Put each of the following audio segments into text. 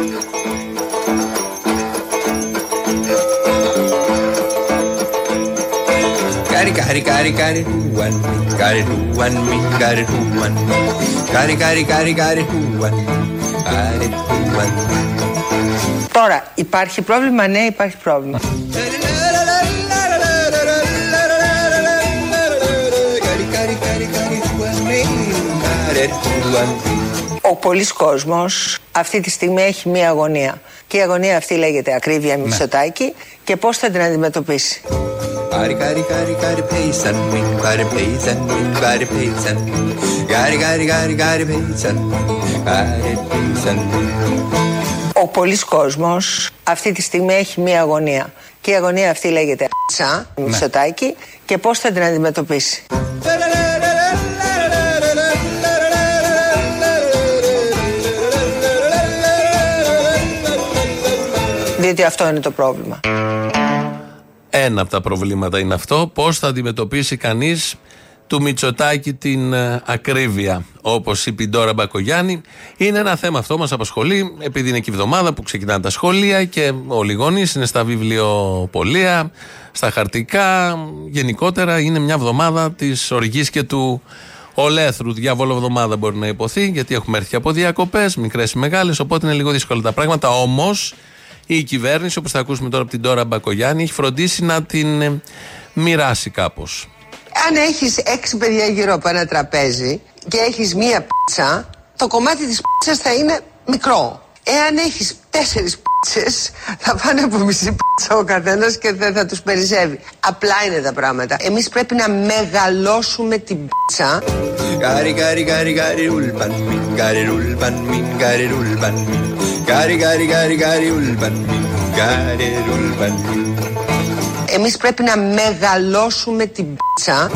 Κάρι, κάρι, κάρι, κάρι, one me, κάρι, one me, κάρι, one me; Κάρι, κάρι, κάρι, κάρι, one me, κάρι, one me; Τώρα, υπάρχει πρόβλημα, ναι, υπάρχει πρόβλημα. Κάρι, κάρι, κάρι, κάρι, one me, κάρι, one me; Ο πολλή κόσμος αυτή τη στιγμή έχει μία αγωνία. Και η αγωνία αυτή λέγεται ακρίβεια Μητσοτάκη και πώς θα την αντιμετωπίσει. Κάρι, κάρι, κάρι, κάρι, paysan me, κάρι, paysan me, κάρι, paysan me. Κάρι, κάρι, κάρι, κάρι, paysan me, κάρι, paysan me. Ο πολλή κόσμος αυτή τη στιγμή έχει μία αγωνία. Και η αγωνία αυτή λέγεται τσα Μητσοτάκη και πώς θα την αντιμετωπίσει. Διότι αυτό είναι το πρόβλημα. Ένα από τα προβλήματα είναι αυτό. Πώς θα αντιμετωπίσει κανείς του Μητσοτάκη την ε, ακρίβεια. Όπως είπε η Ντόρα Μπακογιάννη, είναι ένα θέμα αυτό μας απασχολεί, επειδή είναι και η εβδομάδα που ξεκινάνε τα σχολεία και όλοι οι γονείς είναι στα βιβλιοπολία, στα χαρτικά. Γενικότερα είναι μια εβδομάδα της οργής και του ολέθρου. Διάβολο εβδομάδα μπορεί να υποθεί, γιατί έχουμε έρθει από διακοπές, μικρές ή μεγάλες, οπότε είναι λίγο δύσκολα τα πράγματα. Όμως η κυβέρνηση, όπως θα ακούσουμε τώρα από την Τώρα Μπακογιάννη, έχει φροντίσει να την ε, μοιράσει κάπως. Αν έχεις έξι παιδιά γύρω από ένα τραπέζι και έχεις μία πίτσα, το κομμάτι της πίτσας θα είναι μικρό. Εάν έχεις τέσσερις πίτσες, θα πάνε από μισή πίτσα ο καθένας και δεν θα τους περισσεύει. Απλά είναι τα πράγματα. Εμείς πρέπει να μεγαλώσουμε την πίτσα Κάρι, κάρι, κάρι, κάρι, ουλπαν μιν, κάρι, ουλπαν μιν, κάρι, ουλπαν μιν. Κάρι, κάρι, κάρι, κάρι, ουλπαν μιν, κάρι, ουλπαν μιν. Εμείς πρέπει να μεγαλώσουμε την πίτσα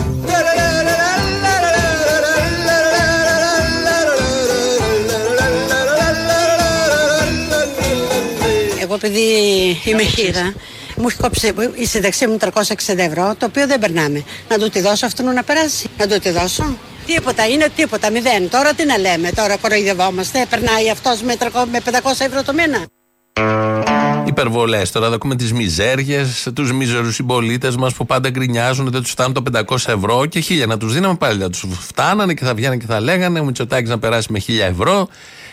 Εγώ επειδή είμαι χείρα, μου έχει κόψει η συνταξία μου 360 ευρώ, το οποίο δεν περνάμε. Να του τη δώσω αυτόν να περάσει. Να του τη δώσω. Τίποτα, είναι τίποτα, μηδέν. Τώρα τι να λέμε, τώρα κοροϊδευόμαστε. Περνάει αυτός με, 300 με 500 ευρώ το μήνα. Υπερβολές τώρα, θα ακούμε τις μιζέριες, τους μίζερους συμπολίτες μας που πάντα γκρινιάζουν, δεν τους φτάνουν το 500 ευρώ και χίλια να τους δίναμε πάλι. Θα τους φτάνανε και θα βγαίνανε και θα λέγανε ο Μητσοτάκης να περάσει με 1000 ευρώ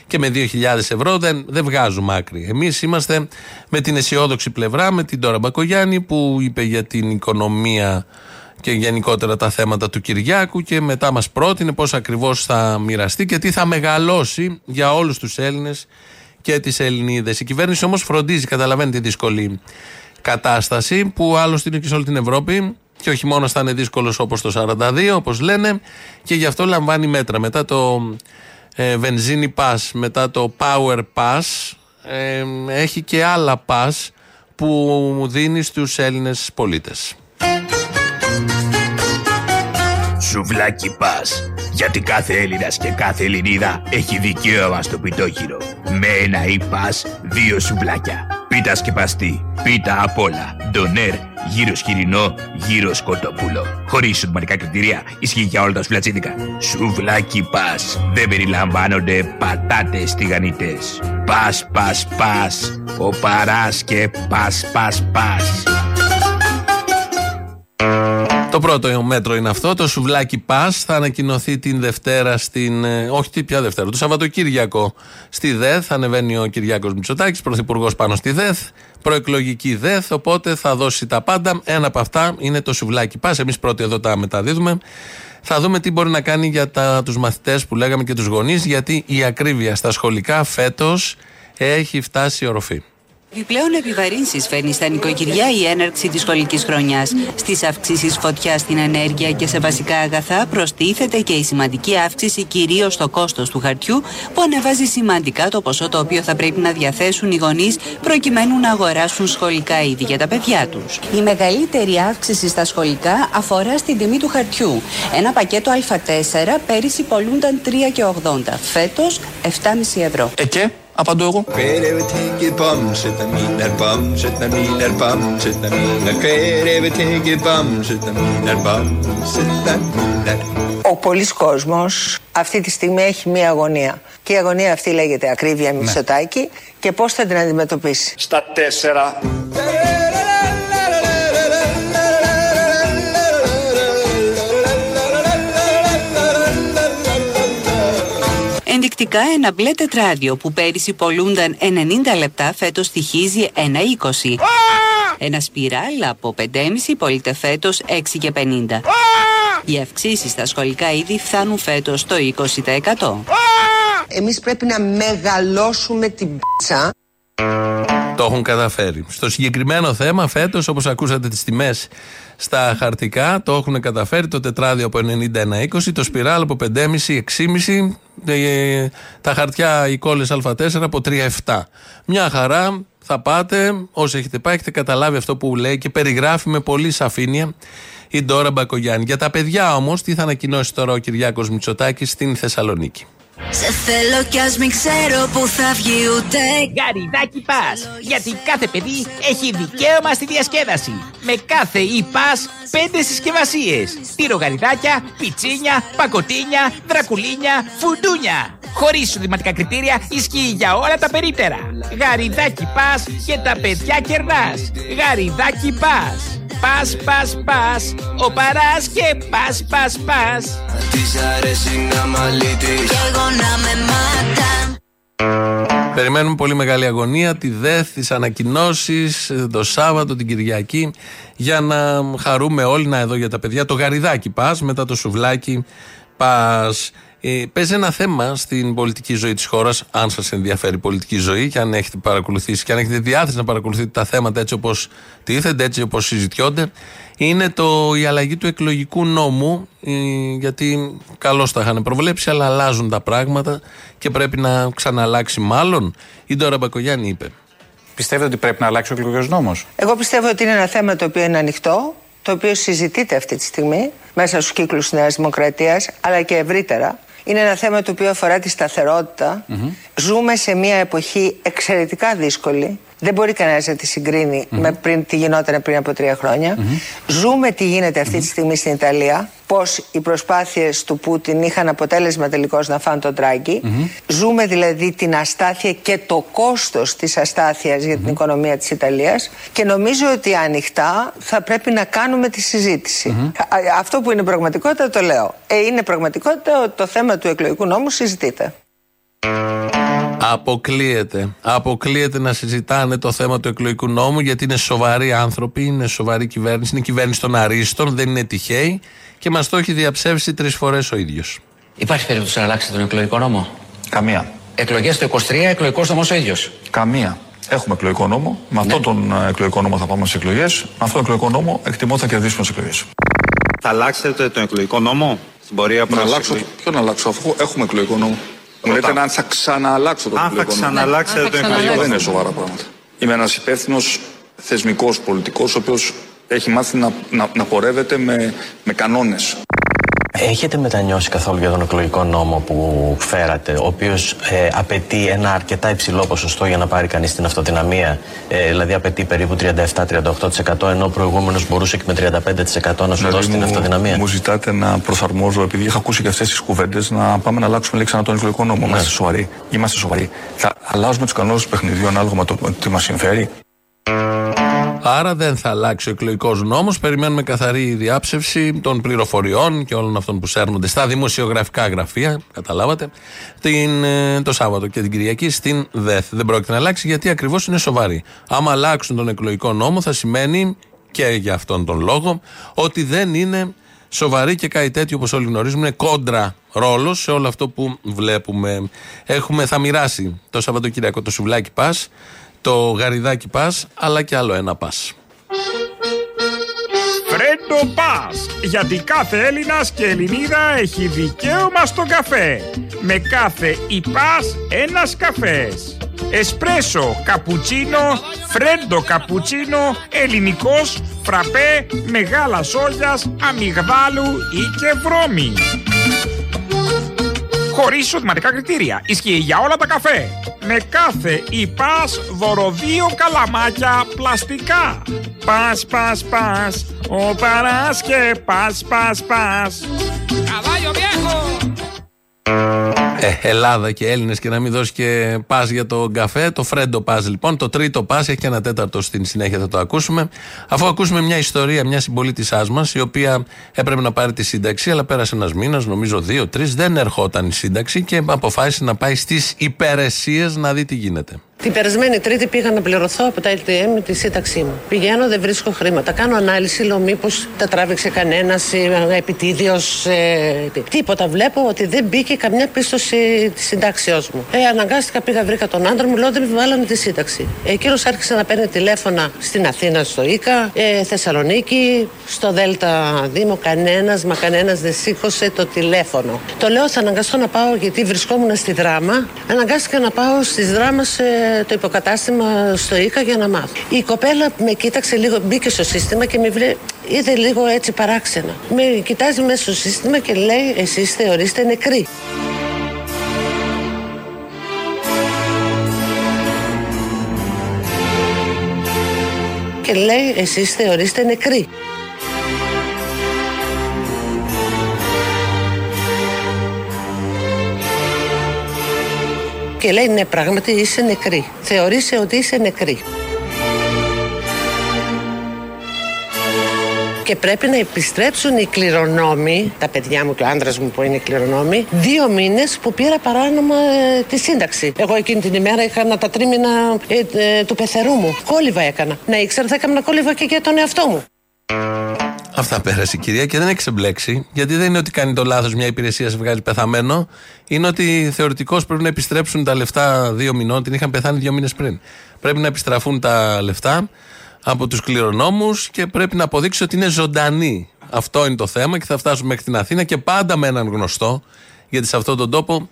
και με 2.000 ευρώ δεν, δεν βγάζουμε άκρη. Εμείς είμαστε με την αισιόδοξη πλευρά, με την Τώρα Μπακογιάννη που είπε για την οικονομία και γενικότερα τα θέματα του Κυριάκου και μετά μας πρότεινε πώς ακριβώς θα μοιραστεί και τι θα μεγαλώσει για όλους τους Έλληνες και τις Ελληνίδες. Η κυβέρνηση όμως φροντίζει, καταλαβαίνετε τη δύσκολη κατάσταση που άλλωστε είναι και σε όλη την Ευρώπη και όχι μόνο θα είναι δύσκολος όπως το 42 όπως λένε και γι' αυτό λαμβάνει μέτρα. Μετά το ε, βενζίνη pass, μετά το power pass ε, έχει και άλλα pass που δίνει στους Έλληνες πολίτες. Σουβλάκι πας. Γιατί κάθε Έλληνας και κάθε Ελληνίδα έχει δικαίωμα στο πιτόχυρο. Με ένα ή πας, δύο σουβλάκια. Πίτα σκεπαστή, πίτα απ' όλα. Ντονέρ, γύρο σκυρινό, γύρο σκοτοπούλο. Χωρίς σουτμανικά κριτήρια, ισχύει για όλα τα σουβλατσίδικα. Σουβλάκι πας. Δεν περιλαμβάνονται πατάτες τηγανιτέ. Πας, πας, πας. Ο παράς και πας, πας, πας. Το πρώτο μέτρο είναι αυτό. Το σουβλάκι πας θα ανακοινωθεί την Δευτέρα στην. ε, Όχι, τι πια Δευτέρα. Το Σαββατοκύριακο στη ΔΕΘ. Θα ανεβαίνει ο Κυριάκος Μητσοτάκης, πρωθυπουργός πάνω στη ΔΕΘ. Προεκλογική ΔΕΘ. Οπότε θα δώσει τα πάντα. Ένα από αυτά είναι το σουβλάκι πας. Εμείς πρώτοι εδώ τα μεταδίδουμε. Θα δούμε τι μπορεί να κάνει για τα, τους μαθητές που λέγαμε και τους γονείς γιατί η ακρίβεια στα σχολικά φέτος έχει φτάσει οροφή. Επιπλέον επιβαρύνσεις φέρνει στα νοικοκυριά η έναρξη της σχολικής χρονιάς. Στις αυξήσεις φωτιά στην ενέργεια και σε βασικά αγαθά προστίθεται και η σημαντική αύξηση κυρίως στο κόστος του χαρτιού, που ανεβάζει σημαντικά το ποσό το οποίο θα πρέπει να διαθέσουν οι γονείς προκειμένου να αγοράσουν σχολικά είδη για τα παιδιά τους. Η μεγαλύτερη αύξηση στα σχολικά αφορά στην τιμή του χαρτιού. Ένα πακέτο Α4 πέρυσι πολλούνταν 3,80. Φέτος 7,5 ευρώ. Ε και, απαντώ εγώ. Kræve tænke bomse, der miner bomse, der miner bomse, der miner. Kræve tænke bomse, der miner bomse, der miner. Ο πολλοί κόσμος αυτή τη στιγμή έχει μία αγωνία. Και η αγωνία αυτή λέγεται ακρίβεια Μητσοτάκη και πώς θα την αντιμετωπίσει; Στα τέσσερα. Ενδεικτικά ένα μπλε τετράδιο που πέρυσι πολλούνταν 90 λεπτά φέτος στοιχίζει 1,20. Ένα σπιράλ από 5,5 πωλείται φέτος 6 και 50. Οι αυξήσεις στα σχολικά είδη φτάνουν φέτος το 20%. Εμείς πρέπει να μεγαλώσουμε την πίτσα Το έχουν καταφέρει. Στο συγκεκριμένο θέμα, φέτος, όπως ακούσατε τις τιμές στα χαρτικά, το έχουν καταφέρει το τετράδιο από 91-20, το σπιράλ από 5,5-6,5, ε, τα χαρτιά οι κόλλες Α4 από 3,7. Μια χαρά, θα πάτε, όσοι έχετε πάει, έχετε καταλάβει αυτό που λέει και περιγράφει με πολύ σαφήνεια η Ντόρα Μπακογιάννη. Για τα παιδιά όμως, τι θα ανακοινώσει τώρα ο Κυριάκος Μητσοτάκης στην Θεσσαλονίκη. Σε θέλω κι ας μην ξέρω που θα βγει ούτε Γαριδάκι Πας, γιατί κάθε παιδί έχει δικαίωμα στη διασκέδαση. Με κάθε e-pass πέντε συσκευασίες. Τυρογαριδάκια, πιτσίνια, πακοτίνια, δρακουλίνια, φουντούνια. Χωρίς εισοδηματικά κριτήρια ισχύει για όλα τα περίπτερα. Γαριδάκι Πας και τα παιδιά κερνάς. Γαριδάκι Πας. Πας, πας, πας, ο παράς και πας, πας, πας. Κι εγώ να με μάτα Περιμένουμε πολύ μεγάλη αγωνία, τη ΔΕΘ, τις ανακοινώσεις το Σάββατο, την Κυριακή, για να χαρούμε όλοι να εδώ για τα παιδιά. Το γαριδάκι πας, μετά το σουβλάκι πας. Ε, παίζει ένα θέμα στην πολιτική ζωή της χώρας, αν σας ενδιαφέρει η πολιτική ζωή και αν έχετε παρακολουθήσει και αν έχετε διάθεση να παρακολουθείτε τα θέματα έτσι όπως τίθενται, έτσι όπως συζητιόνται, είναι το, η αλλαγή του εκλογικού νόμου. ε, γιατί καλώς τα είχαν προβλέψει, αλλά αλλάζουν τα πράγματα και πρέπει να ξαναλλάξει μάλλον. Η Ντόρα Μπακογιάννη είπε. Πιστεύετε ότι πρέπει να αλλάξει ο εκλογικός νόμος; Εγώ πιστεύω ότι είναι ένα θέμα το οποίο είναι ανοιχτό, το οποίο συζητείται αυτή τη στιγμή μέσα στους κύκλους της Νέας Δημοκρατίας, αλλά και ευρύτερα. Είναι ένα θέμα το οποίο αφορά τη σταθεροτητα Ζούμε σε μια εποχή εξαιρετικά δύσκολη. Δεν μπορεί κανένας να τη συγκρίνει με πριν, τι γινόταν πριν από τρία χρόνια. Ζούμε τι γίνεται αυτή τη στιγμή στην Ιταλία. Πώς οι προσπάθειες του Πούτιν είχαν αποτέλεσμα τελικώς να φάνε τον τραγκη Ζούμε δηλαδή την αστάθεια και το κόστος της αστάθειας για την οικονομία της Ιταλίας. Και νομίζω ότι ανοιχτά θα πρέπει να κάνουμε τη συζήτηση. Α- Αυτό που είναι πραγματικότητα το λέω. Ε, είναι πραγματικότητα ότι το θέμα του εκλογικού νόμου συζητείται. Αποκλείεται. Αποκλείεται να συζητάνε το θέμα του εκλογικού νόμου γιατί είναι σοβαροί άνθρωποι, είναι σοβαρή κυβέρνηση, είναι κυβέρνηση των αρίστων, δεν είναι τυχαίοι και μας το έχει διαψεύσει τρεις φορές ο ίδιος. Υπάρχει περίπτωση να αλλάξετε τον εκλογικό νόμο; Καμία. Εκλογές το 23, εκλογικός νόμος ο ίδιος; Καμία. Έχουμε εκλογικό νόμο. Με αυτόν τον ε, εκλογικό νόμο θα πάμε στις εκλογές. Με αυτόν τον εκλογικό νόμο εκτιμώ θα κερδίσουμε τι εκλογές. Θα αλλάξετε τον εκλογικό νόμο; Στην πορεία Να προς αλλάξω. εκλογή. Ποιο να αλλάξω, αφού έχουμε εκλογικό νόμο. Μου λέτε να θα ξανααλλάξω τον Αν θα εκλογικό νόμο. ξαναλλάξετε τον εκλογικό Δεν είναι νόμο. σοβαρά πράγματα. Είμαι ένας υπεύθυνος θεσμικός πολιτικός, ο οποίος έχει μάθει να, να, να πορεύεται με, με κανόνες. Έχετε μετανιώσει καθόλου για τον εκλογικό νόμο που φέρατε, ο οποίος απαιτεί ένα αρκετά υψηλό ποσοστό για να πάρει κανείς την αυτοδυναμία, ε, δηλαδή απαιτεί περίπου 37-38%, ενώ ο προηγούμενος μπορούσε και με 35% να σου δώσει την αυτοδυναμία; Δηλαδή μου ζητάτε να προσαρμόζω, επειδή είχα ακούσει και αυτές τις κουβέντες, να πάμε να αλλάξουμε λέει, ξανά τον εκλογικό νόμο. Είμαστε σοβαροί. Είμαστε σοβαροί. Θα αλλάζουμε τους κανόνες του παιχνιδιού ανάλογα με το τι μας συμφέρει. Άρα δεν θα αλλάξει ο εκλογικός νόμος. Περιμένουμε καθαρή διάψευση των πληροφοριών και όλων αυτών που σέρνονται στα δημοσιογραφικά γραφεία. Καταλάβατε. Την, ε, το Σάββατο και την Κυριακή στην ΔΕΘ. Δεν πρόκειται να αλλάξει γιατί ακριβώς είναι σοβαρή. Άμα αλλάξουν τον εκλογικό νόμο, θα σημαίνει και για αυτόν τον λόγο ότι δεν είναι σοβαρή και κάτι τέτοιο όπως όλοι γνωρίζουμε είναι κόντρα ρόλος σε όλο αυτό που βλέπουμε. Έχουμε, θα μοιράσει το Σαββατοκύριακο το σουβλάκι πας, το γαριδάκι πας, αλλά και άλλο ένα πας. Φρέντο Πας, γιατί κάθε Έλληνας και Ελληνίδα έχει δικαίωμα στον καφέ. Με κάθε ΙΠΑΣ ένας καφές. Εσπρέσο, καπουτσίνο, φρέντο καπουτσίνο, ελληνικός, φραπέ, μεγάλα σόγιας, αμυγδάλου ή και βρώμη. Χωρίς εισοδηματικά κριτήρια. Ισχύει για όλα τα καφέ. Με κάθε υπάς δωροδίο καλαμάκια πλαστικά. Πας, πας, πας. Ο παράς και πας, πας, πας. Καβάλιο βιέχο! Ε, Ελλάδα και Έλληνες και να μην δώσεις και πας για τον καφέ. Το φρέντο πας λοιπόν. Το τρίτο πας έχει και ένα τέταρτο στην συνέχεια θα το ακούσουμε. Αφού ακούσουμε μια ιστορία μια συμπολίτησάς μας η οποία έπρεπε να πάρει τη σύνταξη, αλλά πέρασε ένας μήνας, νομίζω δύο-τρει, δεν ερχόταν η σύνταξη και αποφάσισε να πάει στις υπηρεσίες να δει τι γίνεται. Την περασμένη Τρίτη πήγα να πληρωθώ από τα LTM τη σύνταξή μου. Πηγαίνω, δεν βρίσκω χρήματα. Κάνω ανάλυση, λέω μήπως τα τράβηξε κανένας επιτίδιος. Ε, τίποτα. Βλέπω ότι δεν μπήκε καμιά πίστοση της συντάξεώς μου. Ε, αναγκάστηκα, πήγα, βρήκα τον άντρα μου, λέω δεν με βάλανε τη σύνταξη. Εκείνος άρχισε να παίρνει τηλέφωνα στην Αθήνα, στο ΙΚΑ, ε, Θεσσαλονίκη, στο Δέλτα Δήμο. Κανένας, μα κανένας δεν σήκωσε το τηλέφωνο. Το λέω, θα αναγκαστώ να πάω γιατί βρισκόμουν στη δράμα. Αναγκάστηκα να πάω στις δράμα το υποκατάστημα στο ΙΚΑ για να μάθω. Η κοπέλα με κοίταξε λίγο, μπήκε στο σύστημα και με βρε... είδε λίγο έτσι παράξενα. Με κοιτάζει μέσα στο σύστημα και λέει: Εσείς θεωρείστε νεκροί. Και λέει: Εσείς θεωρείστε νεκροί. Και λέει ναι πράγματι είσαι νεκρή. Θεωρείσαι ότι είσαι νεκρή. Και πρέπει να επιστρέψουν οι κληρονόμοι, τα παιδιά μου και ο άντρας μου που είναι κληρονόμοι, δύο μήνες που πήρα παράνομα ε, τη σύνταξη. Εγώ εκείνη την ημέρα είχα τα τρίμηνα ε, ε, του πεθερού μου. Κόλυβα έκανα. Να ήξερα θα έκανα κόλυβα και για τον εαυτό μου. Αυτά πέρασε η κυρία και δεν έχει ξεμπλέξει. Γιατί δεν είναι ότι κάνει το λάθος μια υπηρεσία σε βγάζει πεθαμένο. Είναι ότι θεωρητικώς πρέπει να επιστρέψουν τα λεφτά δύο μηνών. Την είχαν πεθάνει δύο μήνες πριν. Πρέπει να επιστραφούν τα λεφτά από τους κληρονόμους και πρέπει να αποδείξει ότι είναι ζωντανή. Αυτό είναι το θέμα και θα φτάσουμε μέχρι την Αθήνα και πάντα με έναν γνωστό. Γιατί σε αυτόν τον τόπο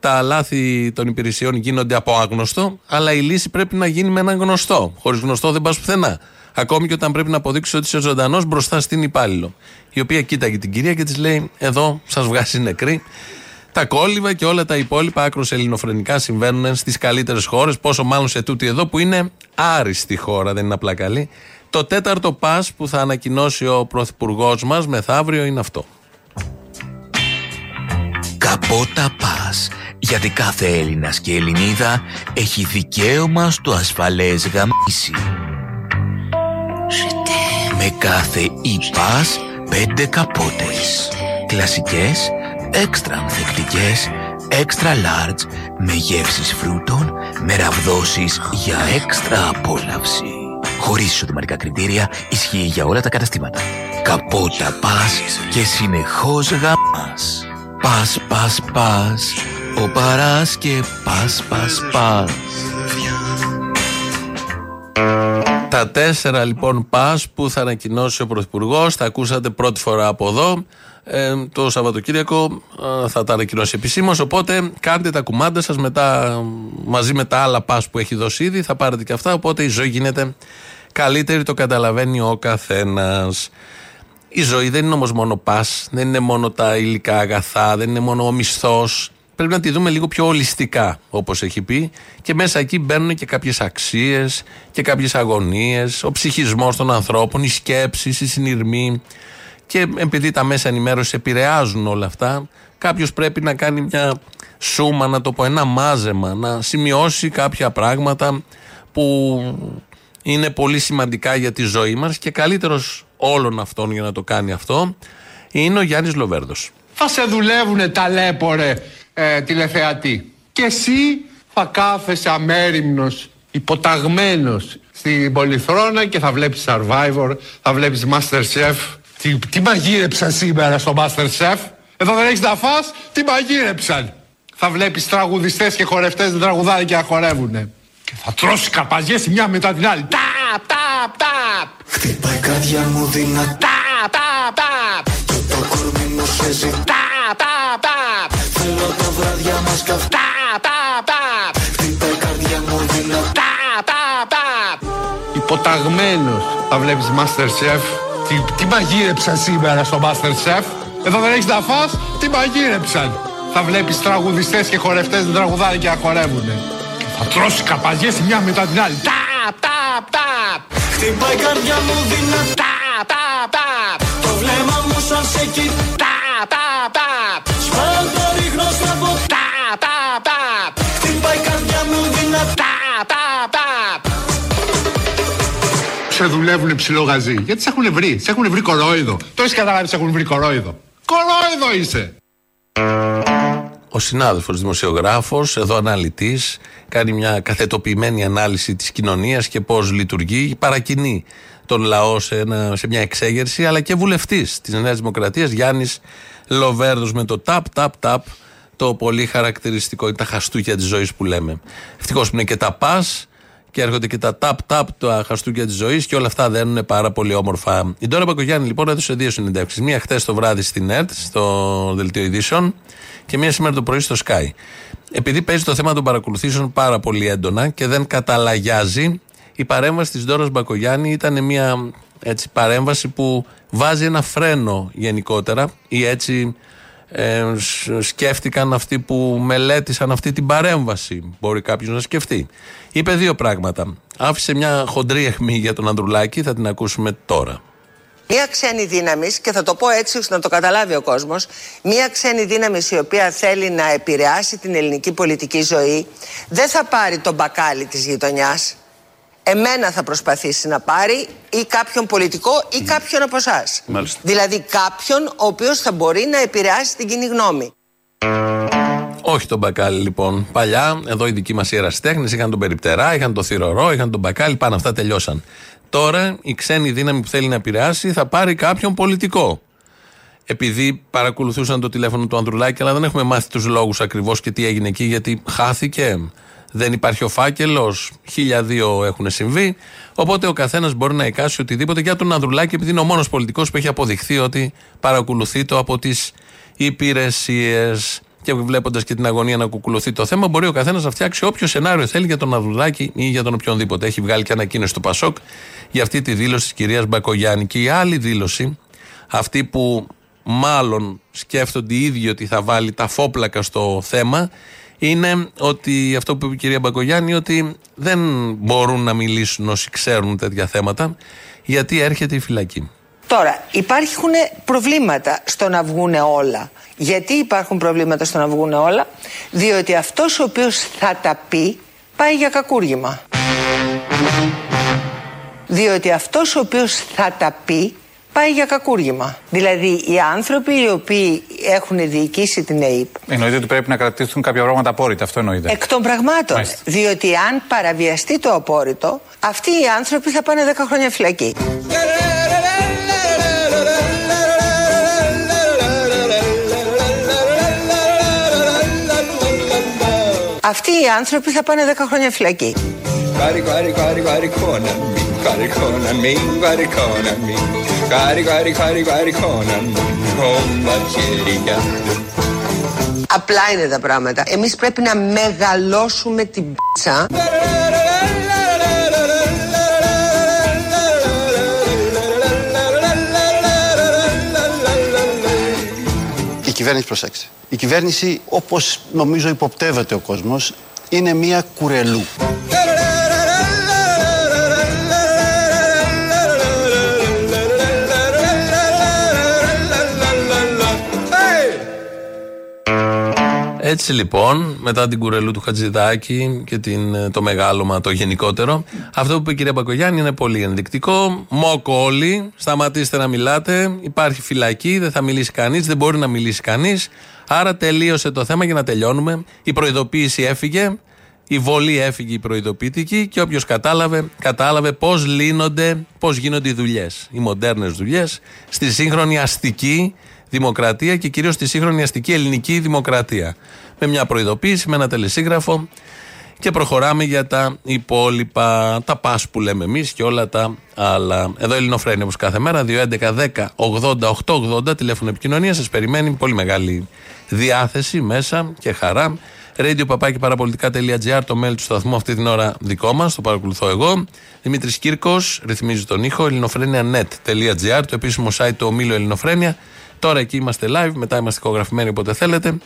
τα λάθη των υπηρεσιών γίνονται από άγνωστο, αλλά η λύση πρέπει να γίνει με έναν γνωστό. Χωρίς γνωστό δεν πας πουθενά. Ακόμη και όταν πρέπει να αποδείξει ότι είσαι ζωντανός μπροστά στην υπάλληλο. Η οποία κοίταγε την κυρία και της λέει: Εδώ σας βγάζει νεκρή. Τα κόλληβα και όλα τα υπόλοιπα άκρος ελληνοφρενικά συμβαίνουν στις καλύτερες χώρες. Πόσο μάλλον σε τούτη εδώ που είναι άριστη χώρα, δεν είναι απλά καλή. Το τέταρτο πας που θα ανακοινώσει ο πρωθυπουργός μας μεθαύριο είναι αυτό. Καπότα πας, γιατί κάθε Έλληνας και Ελληνίδα έχει δικαίωμα στο ασφαλές γαμίσι. Με κάθε ΙΠΑΣ πέντε καπότες. Κλασικές, έξτρα ανθεκτικές, έξτρα large, με γεύσεις φρούτων, με ραβδόσεις για έξτρα απόλαυση. Χωρίς ισοδηματικά κριτήρια, ισχύει για όλα τα καταστήματα. Καπότα πας και συνεχώς γαμάς. Πας, πας, πας, ο παράς και πας, πας, πας. Τα τέσσερα λοιπόν πας που θα ανακοινώσει ο Πρωθυπουργός, τα ακούσατε πρώτη φορά από εδώ. Ε, το Σαββατοκύριακο ε, θα τα ανακοινώσει επισήμως. Οπότε κάντε τα κουμάντα σας μετά μαζί με τα άλλα πας που έχει δώσει ήδη. Θα πάρετε και αυτά. Οπότε η ζωή γίνεται καλύτερη, το καταλαβαίνει ο καθένας. Η ζωή δεν είναι όμως μόνο πας, δεν είναι μόνο τα υλικά αγαθά, δεν είναι μόνο ο μισθός. Πρέπει να τη δούμε λίγο πιο ολιστικά, όπως έχει πει, και μέσα εκεί μπαίνουν και κάποιες αξίες και κάποιες αγωνίες, ο ψυχισμός των ανθρώπων, οι σκέψεις, οι συνειρμοί. Και επειδή τα μέσα ενημέρωσης επηρεάζουν όλα αυτά, κάποιος πρέπει να κάνει μια σούμα, να το πω, ένα μάζεμα, να σημειώσει κάποια πράγματα που είναι πολύ σημαντικά για τη ζωή μας και καλύτερος όλων αυτών για να το κάνει αυτό είναι ο Γιάννης Λοβέρδος. Θα σε δουλεύουνε ταλέπορε ε, τηλεθεατή. Και εσύ θα κάθεσαι αμέριμνος, υποταγμένος στην Πολυθρόνα και θα βλέπεις Survivor, θα βλέπεις Masterchef. Τι, τι μαγείρεψαν σήμερα στο Masterchef; Εδώ δεν έχεις να φας, τι μαγείρεψαν; Θα βλέπεις τραγουδιστές και χορευτές να τραγουδάνε και να χορεύουνε. Και θα τρώσει καρπαζιές η μια μετά την άλλη. Ταπ, ταπ, ταπ. Χτυπάει καρδιά μου δυνατά. Ταπ, ταπ, ταπ. Και το κορμί μου σε ζητά. Ταπ, ταπ, ταπ. Θέλω τα βράδια μας καυτά. Ταπ, ταπ, ταπ. Χτυπάει καρδιά μου δυνατά. Ταπ, ταπ, ταπ. Υποταγμένος θα βλέπεις Masterchef. Τι, τι μαγείρεψαν σήμερα στο Masterchef; Εδώ δεν έχεις να φας, τι μαγείρεψαν; θα βλέπεις τραγουδιστές και χορευτές να τραγουδάνε και να χορεύουνε. Θα τρώσει καπαγιές η μια μετά την άλλη. Ταπ, ταπ, ταπ. Χτυπάει η καρδιά μου δυνατά Ταπ, ταπ, Το βλέμμα μου σαν σε κοιτά ταπ, ταπ, ταπ. Σπάω το ρίχνω στα ποτά Ταπ, ταπ, ταπ. Χτυπάει η καρδιά μου δυνατά Ταπ, ταπ, ταπ. Σε δουλεύουν ψιλογαζί. Γιατί σε έχουν βρει. Σε έχουν βρει κορόιδο. Το έχεις καταλάβει, σε έχουν βρει κορόιδο. Κορόιδο είσαι. Ο συνάδελφος δημοσιογράφος, εδώ αναλυτής, κάνει μια καθετοποιημένη ανάλυση της κοινωνίας και πώς λειτουργεί, παρακινεί τον λαό σε, ένα, σε μια εξέγερση, αλλά και βουλευτής της Νέας Δημοκρατίας, Γιάννης Λοβέρδος, με το ταπ, ταπ, ταπ, το πολύ χαρακτηριστικό, τα χαστούκια της ζωής που λέμε. Ευτυχώς που είναι και τα πας, και έρχονται και τα ταπ ταπ τα χαστούκια της ζωής και όλα αυτά δένουν πάρα πολύ όμορφα. Η Ντόρα Μπακογιάννη λοιπόν έδωσε δύο συνεντεύξεις. Μία χθες το βράδυ στην ΕΡΤ, στο Δελτίο Ειδήσεων, και μία σήμερα το πρωί στο Sky. Επειδή παίζει το θέμα των παρακολουθήσεων πάρα πολύ έντονα και δεν καταλαγιάζει, η παρέμβαση της Ντόρας Μπακογιάννη ήταν μια έτσι, παρέμβαση που βάζει ένα φρένο γενικότερα ή έτσι ε, σ- σκέφτηκαν αυτοί που μελέτησαν αυτή την παρέμβαση. Μπορεί κάποιος να σκεφτεί. Είπε δύο πράγματα. Άφησε μια χοντρή αιχμή για τον Ανδρουλάκη, θα την ακούσουμε τώρα. Μία ξένη δύναμη, και θα το πω έτσι ώστε να το καταλάβει ο κόσμος, μία ξένη δύναμη η οποία θέλει να επηρεάσει την ελληνική πολιτική ζωή, δεν θα πάρει τον μπακάλι της γειτονιάς. Εμένα θα προσπαθήσει να πάρει ή κάποιον πολιτικό ή κάποιον από εσάς. Μάλιστα. Δηλαδή κάποιον ο οποίος θα μπορεί να επηρεάσει την κοινή γνώμη. Όχι τον μπακάλι λοιπόν. Παλιά, εδώ οι δικοί μας ιεραστέχνε είχαν τον περιπτερά, είχαν τον θηρορό, είχαν τον μπακάλι, πάνω αυτά τελειώσαν. Τώρα η ξένη δύναμη που θέλει να επηρεάσει θα πάρει κάποιον πολιτικό. Επειδή παρακολουθούσαν το τηλέφωνο του Ανδρουλάκη, αλλά δεν έχουμε μάθει τους λόγους ακριβώς και τι έγινε εκεί, γιατί χάθηκε, δεν υπάρχει ο φάκελος, χίλια δύο έχουν συμβεί. Οπότε ο καθένας μπορεί να εικάσει οτιδήποτε για τον Ανδρουλάκη, επειδή είναι ο μόνος πολιτικός που έχει αποδειχθεί ότι παρακολουθεί το από τις υπηρεσίες. Και βλέποντας και την αγωνία να κουκουλωθεί το θέμα, μπορεί ο καθένας να φτιάξει όποιο σενάριο θέλει για τον Ανδρουλάκη ή για τον οποιονδήποτε. Έχει βγάλει και ανακοίνωση του Πασόκ για αυτή τη δήλωση της κυρίας Μπακογιάννη. Και η άλλη δήλωση, αυτή που μάλλον σκέφτονται οι ίδιοι ότι θα βάλει τα φόπλακα στο θέμα, είναι ότι αυτό που είπε η κυρία Μπακογιάννη, ότι δεν μπορούν να μιλήσουν όσοι ξέρουν τέτοια θέματα, γιατί έρχεται η φυλακή. Τώρα, υπάρχουν προβλήματα στο να βγούνε όλα. Γιατί υπάρχουν προβλήματα στο να βγούνε όλα, διότι αυτός ο οποίος θα τα πει πάει για κακούργημα. Διότι αυτός ο οποίος θα τα πει πάει για κακούργημα. Δηλαδή οι άνθρωποι οι οποίοι έχουν διοικήσει την ΕΕΠ Εννοείται ότι πρέπει να κρατήσουν κάποια πράγματα απόρριτα. Αυτό εννοείται. Εκ των πραγμάτων. Μάλιστα. Διότι αν παραβιαστεί το απόρριτο, αυτοί οι άνθρωποι θα πάνε 10 χρόνια φυλακή. Αυτοί οι άνθρωποι θα πάνε 10 χρόνια φυλακή. Cari, cari, cari, cari con me, cari con me, cari con me, cari, cari, cari, cari con me, con la chirica. Απλά είναι τα πράγματα. Εμείς πρέπει να μεγαλώσουμε την πίτσα. Η κυβέρνηση, προσέξτε. Η κυβέρνηση, όπως νομίζω υποπτεύεται ο κόσμος, είναι μία κουρελού. Έτσι λοιπόν, μετά την κουρελού του Χατζηδάκη και την, ε, το μεγάλωμα το γενικότερο, αυτό που είπε η κυρία Μπακογιάννη είναι πολύ ενδεικτικό. Μόκο όλοι, σταματήστε να μιλάτε. Υπάρχει φυλακή, δεν θα μιλήσει κανείς, δεν μπορεί να μιλήσει κανείς. Άρα τελείωσε το θέμα για να τελειώνουμε. Η προειδοποίηση έφυγε. Η βολή έφυγε η προειδοποιητική και όποιος κατάλαβε, κατάλαβε πώς λύνονται, πώς γίνονται οι δουλειές. Οι μοντέρνες δουλειές στη σύγχρονη αστική δημοκρατία και κυρίως στη σύγχρονη αστική ελληνική δημοκρατία. Με μια προειδοποίηση, με ένα τελεσίγραφο και προχωράμε για τα υπόλοιπα, τα πας που λέμε εμείς και όλα τα άλλα. Εδώ Ελληνοφρένια όπως κάθε μέρα, 2.11.10.80.880 τηλέφωνο επικοινωνίας. Σας περιμένει πολύ μεγάλη διάθεση μέσα και χαρά. Radio παπάκι παραπολιτικά.gr, το mail του σταθμού αυτή την ώρα δικό μας, το παρακολουθώ εγώ. Δημήτρης Κύρκος, ρυθμίζει τον ήχο. ελληνοφρένια.net.gr, το επίσημο site του ομίλου Ελληνοφρένια. Τώρα εκεί είμαστε live, μετά είμαστε ηχογραφημένοι όποτε θέλετε.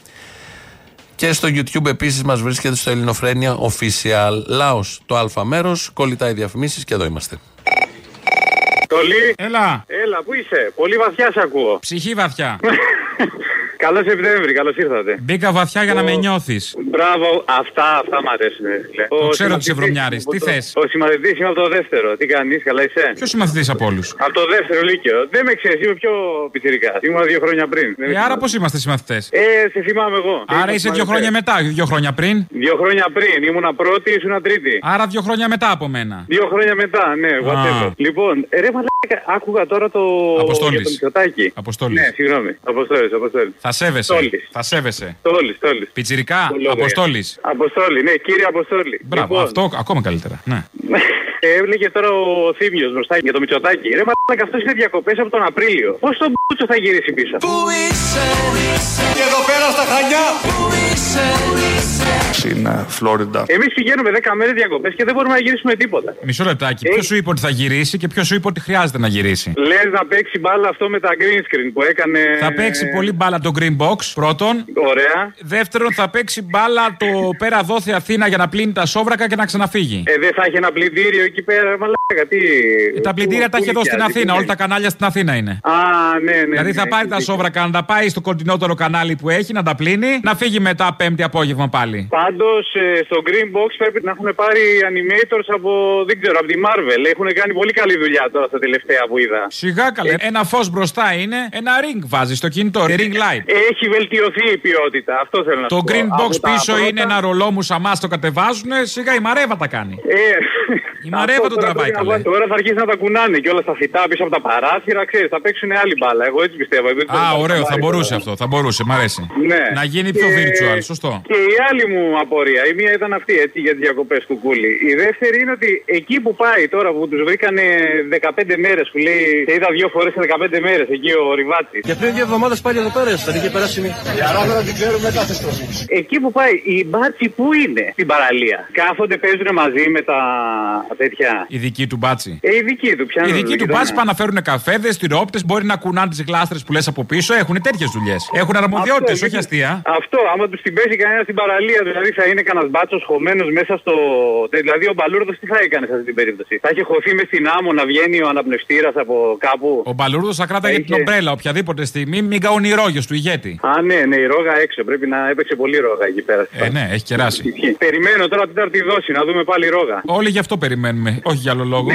Και στο YouTube επίσης μας βρίσκεται στο Ελληνοφρένια Official. Λάος, το Α μέρος, κολλητά οι διαφημίσεις και εδώ είμαστε. Τολί. Έλα. Έλα, πού είσαι; Πολύ βαθιά σε ακούω. Ψυχή βαθιά. Καλό Σεπτέμβρη, καλώς ήρθατε. Μπήκα βαθιά για να με νιώθεις. Μπράβο, αυτά, αυτά μου αρέσουν. φίλε. Το Ο ξέρω ότι είσαι συμμαθητής- βρωμιάρη. Τι θες; Ο συμμαθητής είμαι από το δεύτερο. Τι κάνεις, καλά είσαι; Ποιος συμμαθητής από όλους; Από το δεύτερο λύκειο. Δεν με ξέρεις, είμαι πιο πιτσυρικά. Ήμουν δύο χρόνια πριν. Δεν με Ε, άρα θυμάσαι. πώς είμαστε συμμαθητές; Ε, σε θυμάμαι εγώ. Άρα είσαι δύο χρόνια μετά, δύο χρόνια πριν; Δύο χρόνια πριν. Ήμουνα πρώτη, ήσουν τρίτη. Άρα δύο χρόνια μετά από μένα. Δύο χρόνια μετά, ναι, whatever. Λοιπόν, ρε μαλάκα, άκουγα τώρα το. Αποστόλης. για το Μητσοτάκη. Αποστόλης. Ναι, συγγνώμη. Αποστόλης, Αποστόλης. Θα σέβεσαι. Στόλης. Θα σέβεσαι. Στόλη, Στόλη. Πιτσιρικά, Αποστόλης. Αποστόλη, ναι, κύριε Αποστόλη. Μπράβο, Λοιπόν, αυτό ακόμα καλύτερα. Ναι. ε, Έβλεγες τώρα ο Θήμιος μπροστά για το Μητσοτάκη. Ρε μαλάκα, αυτός είναι διακοπές από τον Απρίλιο. Πώς τον μπούτσο θα γυρίσει πίσω; Πού είσαι, και εδώ πέρα στα Χανιά. Πού είσαι, Στην ε, Φλόριντα. Εμείς πηγαίνουμε 10 μέρες διακοπές και δεν μπορούμε να γυρίσουμε τίποτα. Μισό λεπτάκι. Ποιος σου είπε ότι θα γυρίσει και ποιος σου είπε ότι χρειάζεται να γυρίσει; Λες να παίξει μπάλα αυτό με τα green screen που έκανε. Θα παίξει πολύ μπάλα το Green Box, πρώτον. Ωραία. Δεύτερον, θα παίξει μπάλα το πέρα δόθε Αθήνα για να πλύνει τα σόβρακα και να ξαναφύγει. Ε, δεν θα έχει ένα πλυντήριο εκεί πέρα, μαλάκα. Τι. Ε, τα πλυντήρια τα έχει εδώ στην νοικιάζει, Αθήνα. τι Όλα τα κανάλια στην Αθήνα είναι. Α, ναι, ναι. Δηλαδή θα ναι, πάρει τα σόβρακα να τα πάει στο κοντινότερο κανάλι που έχει, να τα πλύνει, να φύγει μετά πέμπτη απόγευμα πάλι. Πάντως στο Green Box πρέπει να έχουν πάρει animators από, δεν ξέρω, από τη Marvel. Έχουν κάνει πολύ καλή δουλειά τώρα στα τελευταία που είδα. Σιγά καλέ. Ένα φως μπροστά είναι, ένα ring βάζει στο κινητό. Ring light. Έχει βελτιωθεί η ποιότητα. Αυτό θέλω να Το σου πω. green box Από τα πίσω πρώτα- είναι ένα ρολό μου σαμά το κατεβάζουν. Σιγά η μαρέβα τα κάνει. Ε, Η μαρέβα αυτό τον τώρα τραβάει πρέπει να καλέ. βάλει. Τώρα θα αρχίσει να τα κουνάνε και όλα στα φυτά πίσω από τα παράθυρα, ξέρεις, θα παίξουν άλλη μπάλα. Εγώ έτσι πιστεύω. Δεν ξέρω Α, αν ωραίο, θα πάρει μπορούσε τώρα. αυτό, θα μπορούσε, μ' αρέσει. Ναι. Να γίνει πιο Και- virtual, σωστό. Και η άλλη μου απορία, η μία ήταν αυτή έτσι για τις διακοπές του Κούλι. Η δεύτερη είναι ότι εκεί που πάει τώρα που τους βρήκανε 15 μέρες που λέει σε είδα δύο φορές σε 15 μέρες εκεί ο Ριβάτη. Και πριν δύο εβδομάδες πάλι εδώ πέρα ήσασταν, είχε περάσει μία. Η αράχνερα την ξέρουμε κάθε Εκεί που πάει, οι μπάτσι πού είναι; Στην παραλία. Κάθονται, παίζουν μαζί με τα τέτοια. Η δική του μπάτσι. Ε, οι δικοί του Οι πιάνουν. δικοί του γειτονιά. μπάτσι πάνε να φέρουν καφέδες, τυρόπτε, μπορεί να κουνάνε τις γλάστρες που λες από πίσω. Έχουν τέτοιες δουλειές. Έχουν αρμοδιότητες, Αυτός, όχι αστεία. Αυτό, άμα τους την πέσει κανένας στην παραλία, δηλαδή θα είναι κανένας μπάτσος χωμένος μέσα στο. Δηλαδή ο Μπαλούρδος τι θα έκανε σε αυτή την περίπτωση; Θα είχε χωθεί μες στην άμμο να βγαίνει ο αναπνευστήρας από κάπου; Ο Μπαλούρδος θα κράταγε την ομπρέλα οποιαδήποτε στιγμή, μην καούν οι ρόγες του ηγέτη. Α, ναι, ναι, η ρόγα έξω. Πρέπει να έπαιξε πολύ ρόγα εκεί πέρα. Ε, ναι, έχει κεράσει. Περιμένω τώρα τέταρτη δόση να δούμε πάλι ρόγα. Όλοι γι' αυτό περιμένουμε, όχι για άλλο λόγο.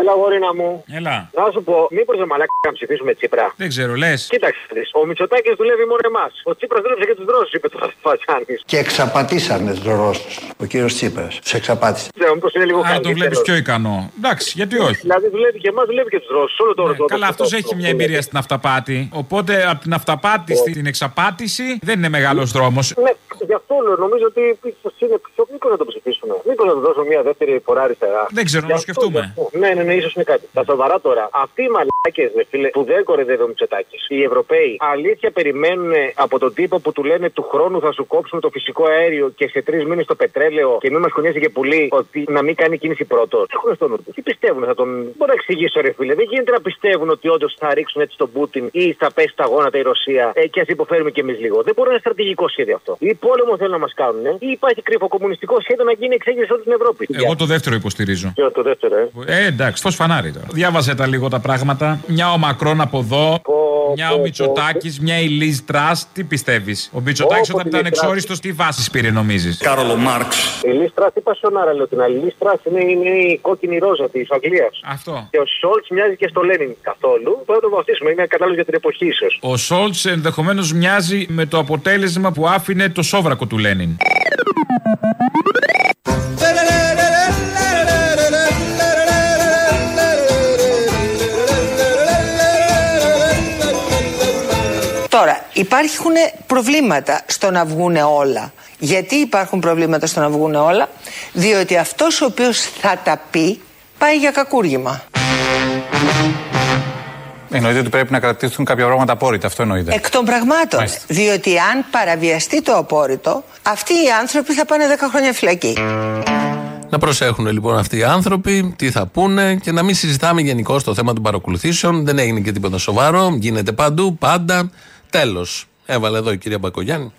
Έλα, γορίνα μου. Έλα. Να σου πω, μήπως δεν μαλάκα να ψηφίσουμε Τσίπρα; Δεν ξέρω, λες. Κοίταξε, δεις, ο Μητσοτάκης δουλεύει μόνο εμάς. Ο Τσίπρας δούλεψε και τους Ρώσου, είπε το Φατσάνη. Και εξαπατήσανε τους Ρώσου. Ο κύριος Τσίπρας. Του εξαπάτησε. Ξέρω, μήπως είναι λίγο Α, το καλύτερο. βλέπεις πιο ικανό. Εντάξει, γιατί όχι. Δηλαδή δουλεύει και εμάς, δουλεύει και τους Ρώσου. Όλο το το- Ναι, Καλά, το- αυτό το- έχει το- μια εμπειρία στην αυταπάτη. Οπότε από την αυταπάτη στην εξαπάτηση δεν είναι μεγάλος δρόμος. Ναι, γι' αυτό λέω, νομίζω ότι ίσως είναι πιο μήκο να το ψηφίσουμε. Μήπως να του δώσω μια δεύτερη φορά αριστερά. Δεν ξέρω, να Γι' το αυτό, σκεφτούμε. γι' αυτό. Ναι, ναι, ναι, ίσως είναι κάτι. Τα σοβαρά τώρα. Αυτοί οι μαλάκες, ρε φίλε, που δεν κορεδεύει ο Μητσοτάκης. Οι Ευρωπαίοι αλήθεια περιμένουν από τον τύπο που του λένε του χρόνου θα σου κόψουμε το φυσικό αέριο και σε τρεις μήνες το πετρέλαιο και μην μας κουνιάζει και πουλί ότι να μην κάνει κίνηση πρώτος. Τι έχουν στο νου τους. Τι πιστεύουν, θα τον. Μπορώ να εξηγήσω, ρε φίλε. Δεν γίνεται να πιστεύουν ότι όντως θα ρίξουν έτσι τον Πούτιν ή θα πέσει τα γόνατα η Ρωσία ε, και ας υποφέρουμε κι εμείς λίγο. Δεν μπορεί να είναι στρατηγικό σχέδιο αυτό. Ή πόλεμο θέλουν να μας κάνουν, ε, ή υπάρχει κρυφό κομμουνιστικό σχέδιο να γίνει εξέγερση σε όλη την Ευρώπη. Εγώ το δεύτερο υποστηρίζω. Ποιο το δεύτερο, ε; Ε, εντάξει, φω φανάρι τώρα. Διάβασε τα λίγο τα πράγματα. Μια ο Μακρόν από εδώ. Μια ο Μητσοτάκης, μια η Λίζ Τρά. Τι πιστεύεις; Ο Μητσοτάκης Πω, όταν πω, ήταν τη Liz Truss. εξόριστος, τι βάσεις πήρε, νομίζεις; Κάρολο Μάρξ. Η Λίστρα, τι πασιονάρα λέω την άλλη. Η Λίστρα είναι, είναι η κόκκινη ρόζα της Αγγλίας. Αυτό. Και ο Σόλτς μοιάζει και στο Λένιν καθόλου. Πρέπει να το βαφτίσουμε. Είναι κατάλληλο για την εποχή, ίσως. Ο Σόλτς ενδεχομένως μοιάζει με το αποτέλεσμα που άφηνε το σόβρακο του Λένιν. Υπάρχουν προβλήματα στο να βγουν όλα. Γιατί υπάρχουν προβλήματα στο να βγουν όλα, διότι αυτός ο οποίος θα τα πει πάει για κακούργημα. Εννοείται ότι πρέπει να κρατήσουν κάποια πράγματα απόρριτα. Αυτό εννοείται. Εκ των πραγμάτων. Μάλιστα. Διότι αν παραβιαστεί το απόρριτο, αυτοί οι άνθρωποι θα πάνε 10 χρόνια φυλακή. Να προσέχουν λοιπόν αυτοί οι άνθρωποι, τι θα πούνε και να μην συζητάμε γενικώ το θέμα των παρακολουθήσεων. Δεν έγινε και τίποτα σοβαρό. Γίνεται παντού, πάντα. Τέλος. Έβαλε εδώ η κυρία Μπακογιάννη.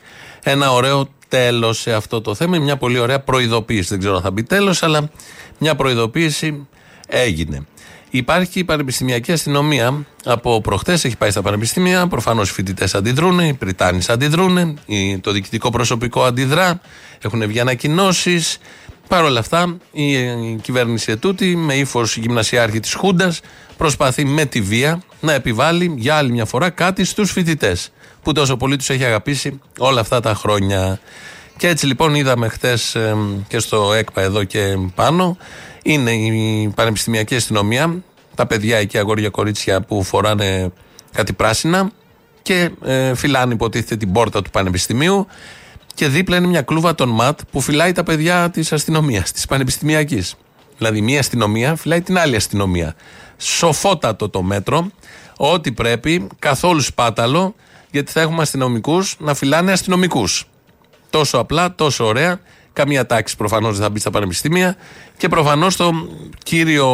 ένα ωραίο τέλος σε αυτό το θέμα. Μια πολύ ωραία προειδοποίηση. Δεν ξέρω αν θα μπει τέλος, αλλά μια προειδοποίηση έγινε. Υπάρχει η πανεπιστημιακή αστυνομία. Από προχτές έχει πάει στα πανεπιστήμια. Προφανώς οι φοιτητές αντιδρούν, οι Πριτάνει αντιδρούν, η- το διοικητικό προσωπικό αντιδρά. Έχουν βγει ανακοινώσεις. Παρ' όλα αυτά, η, η κυβέρνηση ετούτη, με ύφος γυμνασιάρχη της Χούντας, προσπαθεί με τη βία να επιβάλλει για άλλη μια φορά κάτι στους φοιτητές. Που τόσο πολύ τους έχει αγαπήσει όλα αυτά τα χρόνια. Και έτσι λοιπόν είδαμε χθε και στο ΕΚΠΑ εδώ και πάνω, είναι η πανεπιστημιακή αστυνομία, τα παιδιά εκεί, αγόρια κορίτσια που φοράνε κάτι πράσινα και ε, φυλάνε υποτίθεται την πόρτα του πανεπιστημίου και δίπλα είναι μια κλούβα των ΜΑΤ που φυλάει τα παιδιά της αστυνομίας, της πανεπιστημιακής. Δηλαδή, μία αστυνομία φυλάει την άλλη αστυνομία. Σοφότατο το μέτρο, ό,τι πρέπει, καθόλου σπάταλο, γιατί θα έχουμε αστυνομικούς να φυλάνε αστυνομικούς. Τόσο απλά, τόσο ωραία. Καμία τάξη προφανώς δεν θα μπει στα πανεπιστήμια. Και προφανώς το κύριο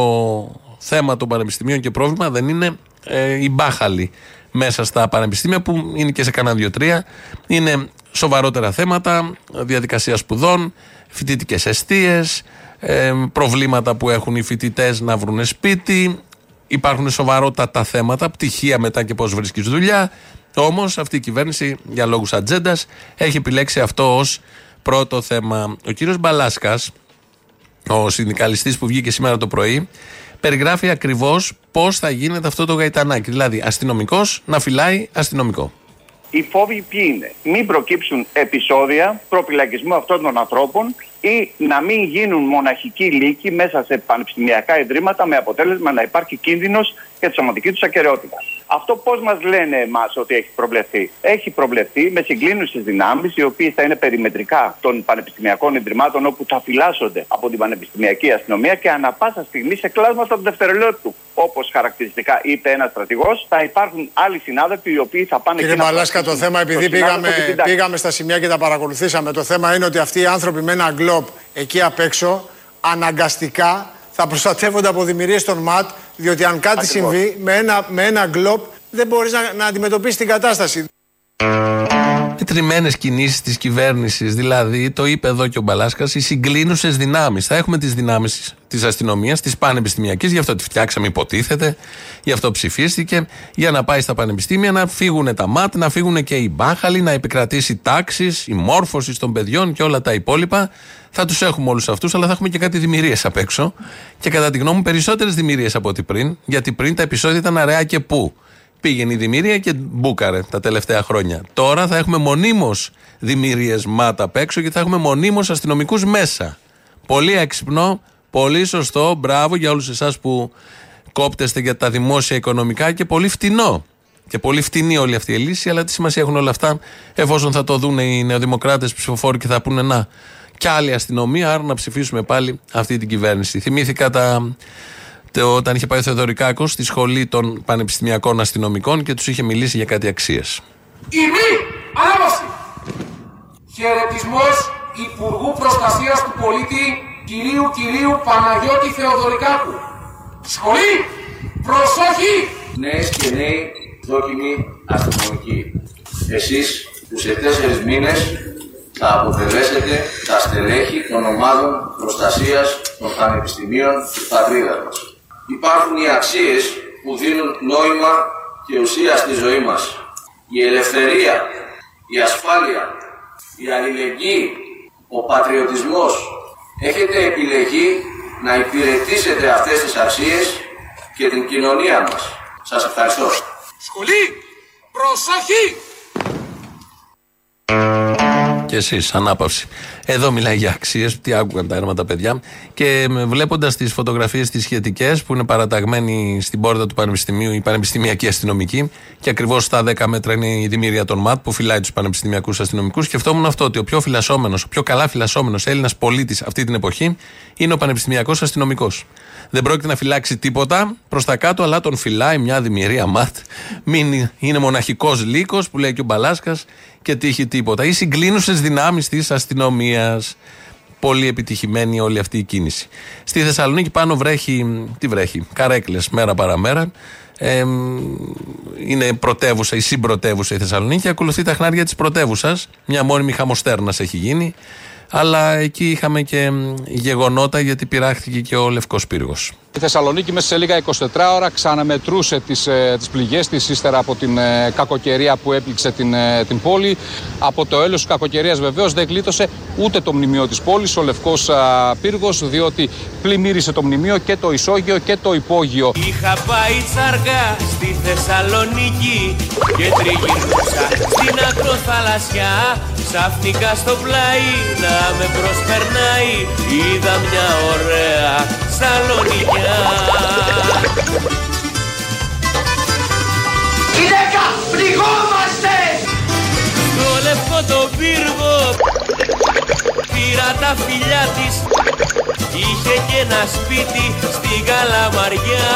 θέμα των πανεπιστημίων και πρόβλημα δεν είναι ε, οι μπάχαλοι μέσα στα πανεπιστήμια που είναι και σε κανένα δύο-τρία. Είναι σοβαρότερα θέματα, διαδικασία σπουδών, φοιτητικές αιστείες, ε, προβλήματα που έχουν οι φοιτητές να βρουν σπίτι. Υπάρχουν σοβαρότατα θέματα, πτυχία μετά και πώς βρίσκεις δουλειά. Όμως αυτή η κυβέρνηση για λόγους ατζέντας έχει επιλέξει αυτό ως πρώτο θέμα. Ο κύριος Μπαλάσκας, ο συνδικαλιστής που βγήκε σήμερα το πρωί, περιγράφει ακριβώς πώς θα γίνεται αυτό το γαϊτανάκι. Δηλαδή, αστυνομικός να φυλάει αστυνομικό. Οι φόβοι ποιοι είναι; Μην προκύψουν επεισόδια προπυλακισμού αυτών των ανθρώπων ή να μην γίνουν μοναχικοί λύκοι μέσα σε πανεπιστημιακά ιδρύματα με αποτέλεσμα να υπάρχει κίνδυνος για τη σωματική τους ακαιρεότητα. Αυτό πώς μας λένε εμάς ότι έχει προβλεφθεί; Έχει προβλεφθεί με συγκλίνουσε δυνάμεις, οι οποίες θα είναι περιμετρικά των πανεπιστημιακών ιδρυμάτων, όπου θα φυλάσσονται από την πανεπιστημιακή αστυνομία και ανα πάσα στιγμή σε κλάσματα του δευτερολέπτου. Όπως χαρακτηριστικά είπε ένας στρατηγός, θα υπάρχουν άλλοι συνάδελφοι οι οποίοι θα πάνε Κύριε εκεί να Μαλάσκα, το προασπίσουν θέμα, επειδή τον συνάδελφο πήγαμε, και την τάξη. πήγαμε στα σημεία και τα παρακολουθήσαμε, το θέμα είναι ότι αυτοί οι άνθρωποι με ένα γκλόπ εκεί απ' έξω αναγκαστικά θα προστατεύονται από δημιουργίες των ΜΑΤ, διότι αν κάτι Ακριβώς. συμβεί με ένα, με ένα γκλόπ δεν μπορείς να, να αντιμετωπίσεις την κατάσταση. Μετρημένε κινήσεις της κυβέρνησης, δηλαδή, το είπε εδώ και ο Μπαλάσκας, οι συγκλίνουσες δυνάμεις. Θα έχουμε τις δυνάμεις της αστυνομίας, της πανεπιστημιακής, γι' αυτό τη φτιάξαμε, υποτίθεται, γι' αυτό ψηφίστηκε, για να πάει στα πανεπιστήμια, να φύγουν τα ΜΑΤ, να φύγουν και οι μπάχαλοι, να επικρατήσει τάξη, η μόρφωση των παιδιών και όλα τα υπόλοιπα. Θα τους έχουμε όλους αυτούς, αλλά θα έχουμε και κάτι δημιουργίες απ' έξω. Και κατά τη γνώμη μου, περισσότερες δημιουργίες από ό,τι πριν, γιατί πριν τα επεισόδια ήταν αραιά και πού. Πήγαινε η δημιουργία και μπούκαρε τα τελευταία χρόνια. Τώρα θα έχουμε μονίμως δημιουργίε ΜΑΤ απ' έξω και θα έχουμε μονίμως αστυνομικούς μέσα. Πολύ έξυπνο, πολύ σωστό. Μπράβο για όλους εσάς που κόπτεστε για τα δημόσια οικονομικά και πολύ φτηνό. Και πολύ φτηνή όλη αυτή η λύση, αλλά τι σημασία έχουν όλα αυτά εφόσον θα το δουν οι νεοδημοκράτες ψηφοφόροι και θα πούνε να. Κι άλλη αστυνομία, άρα να ψηφίσουμε πάλι αυτή την κυβέρνηση. Θυμήθηκα τα, το- όταν είχε πάει ο Θεοδωρικάκος στη σχολή των πανεπιστημιακών αστυνομικών και τους είχε μιλήσει για κάτι αξίες. Ηρμή, ανάβαση. Χαιρετισμός Υπουργού Προστασίας του Πολίτη κυρίου κυρίου Παναγιώτη Θεοδωρικάκου. Σχολή, προσοχή. Νέες και νέοι δόκιμοι αστυνομικοί. Εσείς που σε τέσσερις μήνες θα αποτελέσετε τα στελέχη των ομάδων προστασίας των πανεπιστημίων της πατρίδας μας. Υπάρχουν οι αξίες που δίνουν νόημα και ουσία στη ζωή μας. Η ελευθερία, η ασφάλεια, η αλληλεγγύη, ο πατριωτισμός. Έχετε επιλεγεί να υπηρετήσετε αυτές τις αξίες και την κοινωνία μας. Σας ευχαριστώ. Σχολή, προσοχή. Και εσείς, ανάπαυση. Εδώ μιλάει για αξίες. Τι άκουγαν τα έρμα τα παιδιά. Και βλέποντας τις φωτογραφίες τις σχετικές που είναι παραταγμένοι στην πόρτα του Πανεπιστημίου, η Πανεπιστημιακή Αστυνομική, και ακριβώς στα 10 μέτρα είναι η δημιουργία των ΜΑΤ που φυλάει τους πανεπιστημιακούς αστυνομικούς. Σκεφτόμουν αυτό, ότι ο πιο φυλασσόμενος, ο πιο καλά φυλασσόμενος Έλληνας πολίτης αυτή την εποχή είναι ο Πανεπιστημιακός Αστυνομικός. Δεν πρόκειται να φυλάξει τίποτα προς τα κάτω, αλλά τον φυλάει μια δημιουργία ΜΑΤ. Μην είναι μοναχικός λύκος που λέει και ο Μπαλάσκας και τύχει τίποτα. Ή συγκλίνουσες δυνάμεις της αστυνομίας. Πολύ επιτυχημένη όλη αυτή η κίνηση. Στη Θεσσαλονίκη πάνω βρέχει. Τι βρέχει, καρέκλες μέρα παραμέρα. Ε, είναι πρωτεύουσα, η συμπρωτεύουσα η Θεσσαλονίκη. Ακολουθεί τα χνάρια της πρωτεύουσας. Μια μόνιμη χαμοστέρνας έχει γίνει. Αλλά εκεί είχαμε και μ, γεγονότα γιατί πειράχτηκε και ο Λευκός Πύργος. Η Θεσσαλονίκη μέσα σε λίγα 24 ώρα ξαναμετρούσε τις, ε, τις πληγές της ύστερα από την ε, κακοκαιρία που έπληξε την, ε, την πόλη. Από το έλεος της κακοκαιρίας βεβαίως δεν γλίτωσε ούτε το μνημείο της πόλης, ο Λευκός α, Πύργος, διότι πλημμύρισε το μνημείο και το ισόγειο και το υπόγειο. Είχα πάει τσαργά στη Θεσσαλονίκη και τριγυρνούσα στην ακροθαλασσιά Ξαφνικά στο πλάι να με προσπερνάει είδα μια ωραία σαλονικιά Γυναίκα, πληγόμαστε! Στο λευκό το πύργο. Πήρα τα φιλιά της. Είχε και ένα σπίτι στην Καλαμαριά.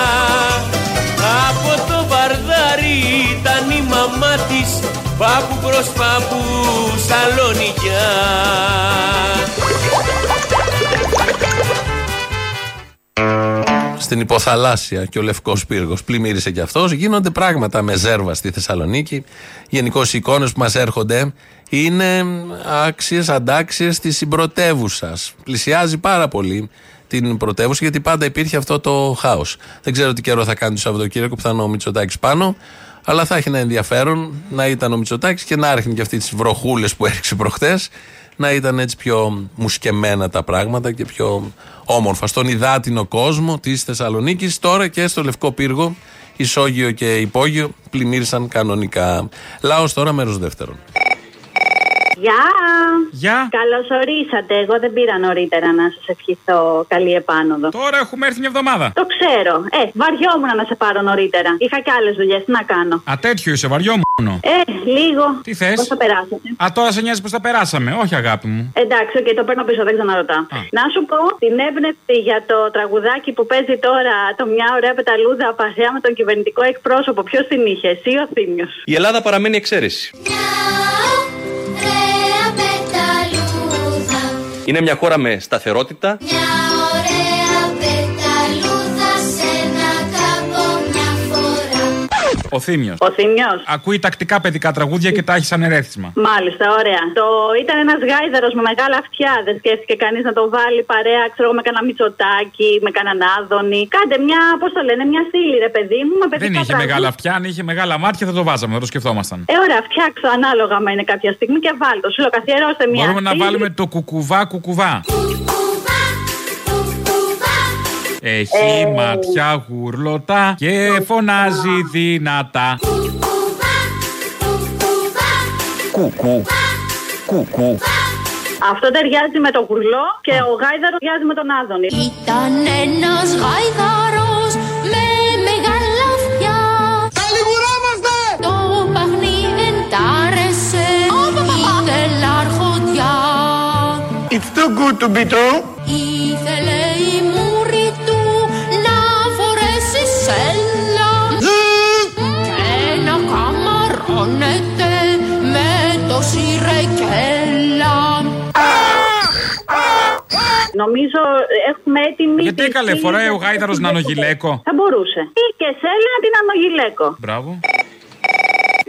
Από το βαρδάρι ήταν η μαμά της. Πάπου προς πάπου Σαλονικιά Στην υποθαλάσσια και ο Λευκός Πύργος πλημμύρισε κι αυτός. Γίνονται πράγματα με ζέρβα στη Θεσσαλονίκη. Γενικώς οι εικόνες που μας έρχονται είναι άξιες, αντάξιες της συμπρωτεύουσας. Πλησιάζει πάρα πολύ την πρωτεύουσα γιατί πάντα υπήρχε αυτό το χάος. Δεν ξέρω τι καιρό θα κάνει το Σαββατοκύριακο που θα είναι ο Μητσοτάκης πάνω. Αλλά θα έχει ένα ενδιαφέρον να ήταν ο Μητσοτάκης και να άρχινε και αυτή τις βροχούλες που έριξε προχτές. Να ήταν έτσι πιο μουσκεμένα τα πράγματα και πιο όμορφα. Στον υδάτινο κόσμο της Θεσσαλονίκης, τώρα και στο Λευκό Πύργο, Ισόγειο και Υπόγειο πλημμύρισαν κανονικά. Λάο τώρα, μέρος δεύτερον. Γεια! Γεια! Καλώς ορίσατε. Εγώ δεν πήρα νωρίτερα να σας ευχηθώ καλή επάνωδο. Τώρα έχουμε έρθει μια εβδομάδα. Το ξέρω. Ε, βαριόμουν να σε πάρω νωρίτερα. Είχα και άλλες δουλειές. Τι να κάνω; Α, τέτοιο είσαι, βαριόμουν. Ε, λίγο. Τι θες; Πώς θα περάσετε; Α, τώρα σε νοιάζει πώ θα περάσαμε. Όχι, αγάπη μου. Εντάξει, και το παίρνω πίσω, δεν ξαναρωτάω. Να σου πω την έμπνευση για το τραγουδάκι που παίζει τώρα το μια ωραία πεταλούδα παρέα με τον κυβερνητικό εκπρόσωπο. Ποιος την είχε, εσύ ο Θήμιος; Η Ελλάδα παραμένει εξαίρεση. Είναι μια χώρα με σταθερότητα. Ο Θήμιος. Ο Θήμιος. Ακούει τακτικά παιδικά τραγούδια και τα έχει σαν ερέθισμα. Μάλιστα, ωραία. Το ήταν ένας γάιδαρος με μεγάλα αυτιά. Δεν σκέφτηκε κανείς να το βάλει παρέα, ξέρω εγώ, με κανένα μυτσοτάκι, με κανέναν άδωνη. Κάντε μια, πώς το λένε, μια στήλη, ρε παιδί μου, με παιδικά Δεν είχε τραγούδια. μεγάλα αυτιά, αν είχε μεγάλα μάτια θα το βάζαμε, θα το σκεφτόμασταν. Ε, ωραία, φτιάξω ανάλογα με είναι κάποια στιγμή και βάλτε. Σου λέω, καθιερώστε μια. Μπορούμε να στήλη. βάλουμε το κουκουβά κουκουβά. Έχει Ε. μάτια γουρλωτά και φωνάζει δυνατά. Κουκου. Κουκου. Αυτό ταιριάζει με το γουρλό και ο γάιδαρος ταιριάζει με τον άδωνη. Ήταν ένας γάιδαρος με μεγάλα αυτιά Καλιγουράμαστε! Το παιχνίδι εντάρεσε Ήθελε αρχοντιά It's too good to be true. Ήθελε η καμαρώνεται με το σιρεκέλα Νομίζω έχουμε έτοιμη. Γιατί τη καλέ στήλη φοράει ο του γάιδαρος Δεύτερου να είναι ο Παγκοσμίου. γυλαίκο. Θα μπορούσε. Ή και σέλα την ανογυλαίκο. Μπράβο.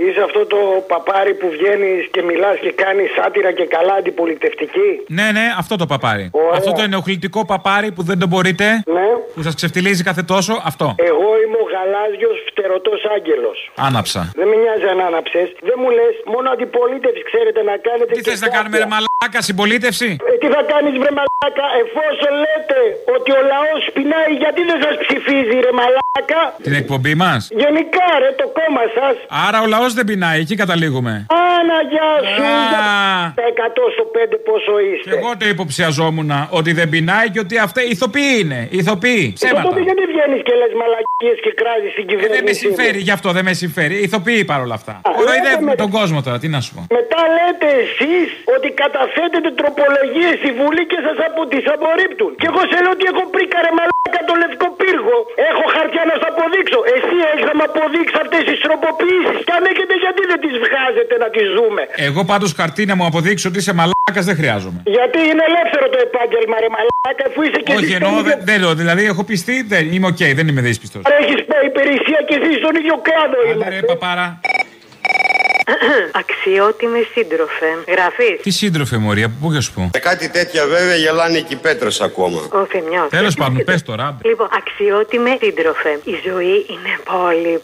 Είσαι αυτό το παπάρι που βγαίνεις και μιλάς και κάνεις σάτυρα και καλά αντιπολιτευτική; Ναι, ναι, αυτό το παπάρι. Ωραία. Αυτό το ενοχλητικό παπάρι που δεν το μπορείτε. Ναι. Που σας ξεφτιλίζει κάθε τόσο. Αυτό. Εγώ είμαι ο γαλάζιος φτερωτός άγγελος. Άναψα. Δεν με νοιάζει αν άναψες. Δεν μου λες μόνο αντιπολίτευση ξέρετε να κάνετε. Τι θες να κάνουμε, ρε μαλάκα, συμπολίτευση; Ε, τι θα κάνεις, βρε μαλάκα, εφόσον λέτε ότι ο λαός πεινάει, γιατί δεν σας ψηφίζει, ρε μαλάκα; Την εκπομπή μας; Γενικά, ρε, το κόμμα σας. Άρα ο λαός δεν πεινάει, εκεί καταλήγουμε. Άναγια σου. Α. Τα 100 στο 5 πόσο είστε. Και εγώ το υποψιαζόμουν ότι δεν πεινάει και ότι αυτά ηθοποιοί είναι. Ηθοποιοί. Ε, Ψέματα. τότε γιατί βγαίνεις και λες μαλακίες και κράζεις την Ε, κυβέρνηση. δεν με συμφέρει, γι' αυτό δεν με συμφέρει. Ηθοποιοί παρόλα αυτά. Α, Κοροϊδεύουμε λέτε με- τον κόσμο τώρα, τι να σου πω. Μετά λέτε εσείς ότι καταθέτετε τροπολογίες στη Βουλή και σας απο... τις απορρίπτουν. Και εγώ σε λέω ότι έχω πρίκα ρε μαλάκα το λευκό πύργο. Έχω χαρτιά να στα πω αποδείξω. Εσύ έχεις να μου αποδείξεις αυτές τις τροποποιήσεις. Και αν έχετε, γιατί δεν τις βγάζετε να τις δούμε. Εγώ πάντως χαρτί να μου αποδείξω ότι είσαι μαλάκας δεν χρειάζομαι. Γιατί είναι ελεύθερο το επάγγελμα, ρε μαλάκα, αφού είσαι και Όχι εσύ εννοώ, στον δεν, ίδιο- δεν λέω. Δηλαδή έχω πιστεί, δεν, είμαι οκ, δεν είμαι δύσπιστο. Άρα έχεις πάει υπηρεσία και εσύ στον ίδιο κλάδο είμαστε. Ρε παπάρα. Αξιότιμε σύντροφε. Γραφή. Τι σύντροφε Μωρία, πού για σου πω; Με κάτι τέτοια βέβαια γελάνε και οι πέτρες ακόμα. Ο Θεμιός. Τέλος πάντων, πες τώρα. άντε. Λοιπόν, αξιότιμε σύντροφε. Η ζωή είναι πολύ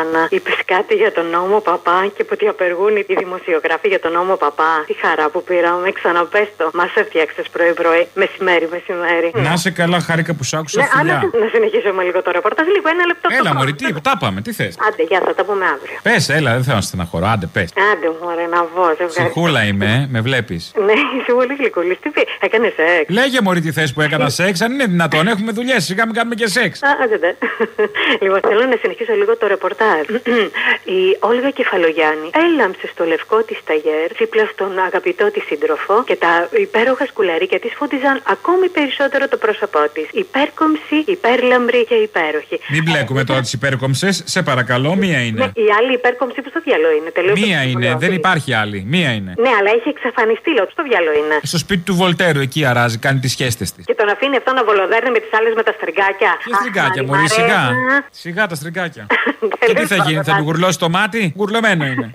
πουτάνα. Είπες κάτι για τον νόμο παπά και που ότι απεργούν οι δημοσιογράφοι για τον νόμο παπά. Τι χαρά που πήραμε, ξαναπες το. Μας έφτιαξες πρωί-πρωί, μεσημέρι, μεσημέρι. Να σε καλά, χάρηκα που σ' άκουσα Ναι, φιλιά. άντε, να συνεχίσουμε λίγο το ρεπορτάζ. Λίγο, ένα λεπτό. Έλα, Μωρή, τι, τα πάμε, τι θες; Άντε, γεια, θα τα πούμε αύριο. Πες, έλα, δεν θέλω να στεναχωρώ, άντε, πες. Άντε, μωρέ, να βγω, σε ευχαριστώ. Ψυχούλα είμαι, ε, με βλέπεις. Ναι, είσαι πολύ γλυκούλης. Τι πει, έκανες σεξ; Λέγε Μωρή τι θες που έκανα σεξ, αν είναι δυνατόν, έχουμε δουλειές, σιγά μην κάνουμε και σεξ. Α, άντε, ντε. Λοιπόν, θέλω να συνεχίσω λίγο το ρεπορτάζ. Η Όλγα Κεφαλογιάννη έλαμψε στο λευκό της ταγέρ δίπλα στον αγαπητό της σύντροφο και τα υπέροχα σκουλαρίκια της φούντιζαν ακόμη περισσότερο το πρόσωπό της. Υπέρκομψη, υπέρλαμπρη και υπέροχη. Μην μπλέκουμε τώρα τις υπέρκομψες, σε παρακαλώ, μία Ναι, είναι. η άλλη υπέρκομψη που στο διάλογο είναι. Τελείως Μία είναι, δεν υπάρχει άλλη. Μία είναι. Ναι, αλλά έχει εξαφανιστεί, λέω, στο διάλογο είναι. Στο σπίτι του Βολτέρου, εκεί αράζει, κάνει τις σχέστες της. Και τον αφήνει αυτό να βολοδέρνει με τις άλλες με τα στριγκάκια. Τι στριγκάκια, Μωρή, σιγά. Σιγά τα στριγκάκια. και τι θα γίνει, θα του γουρλώσει το μάτι, γουρλωμένο είναι.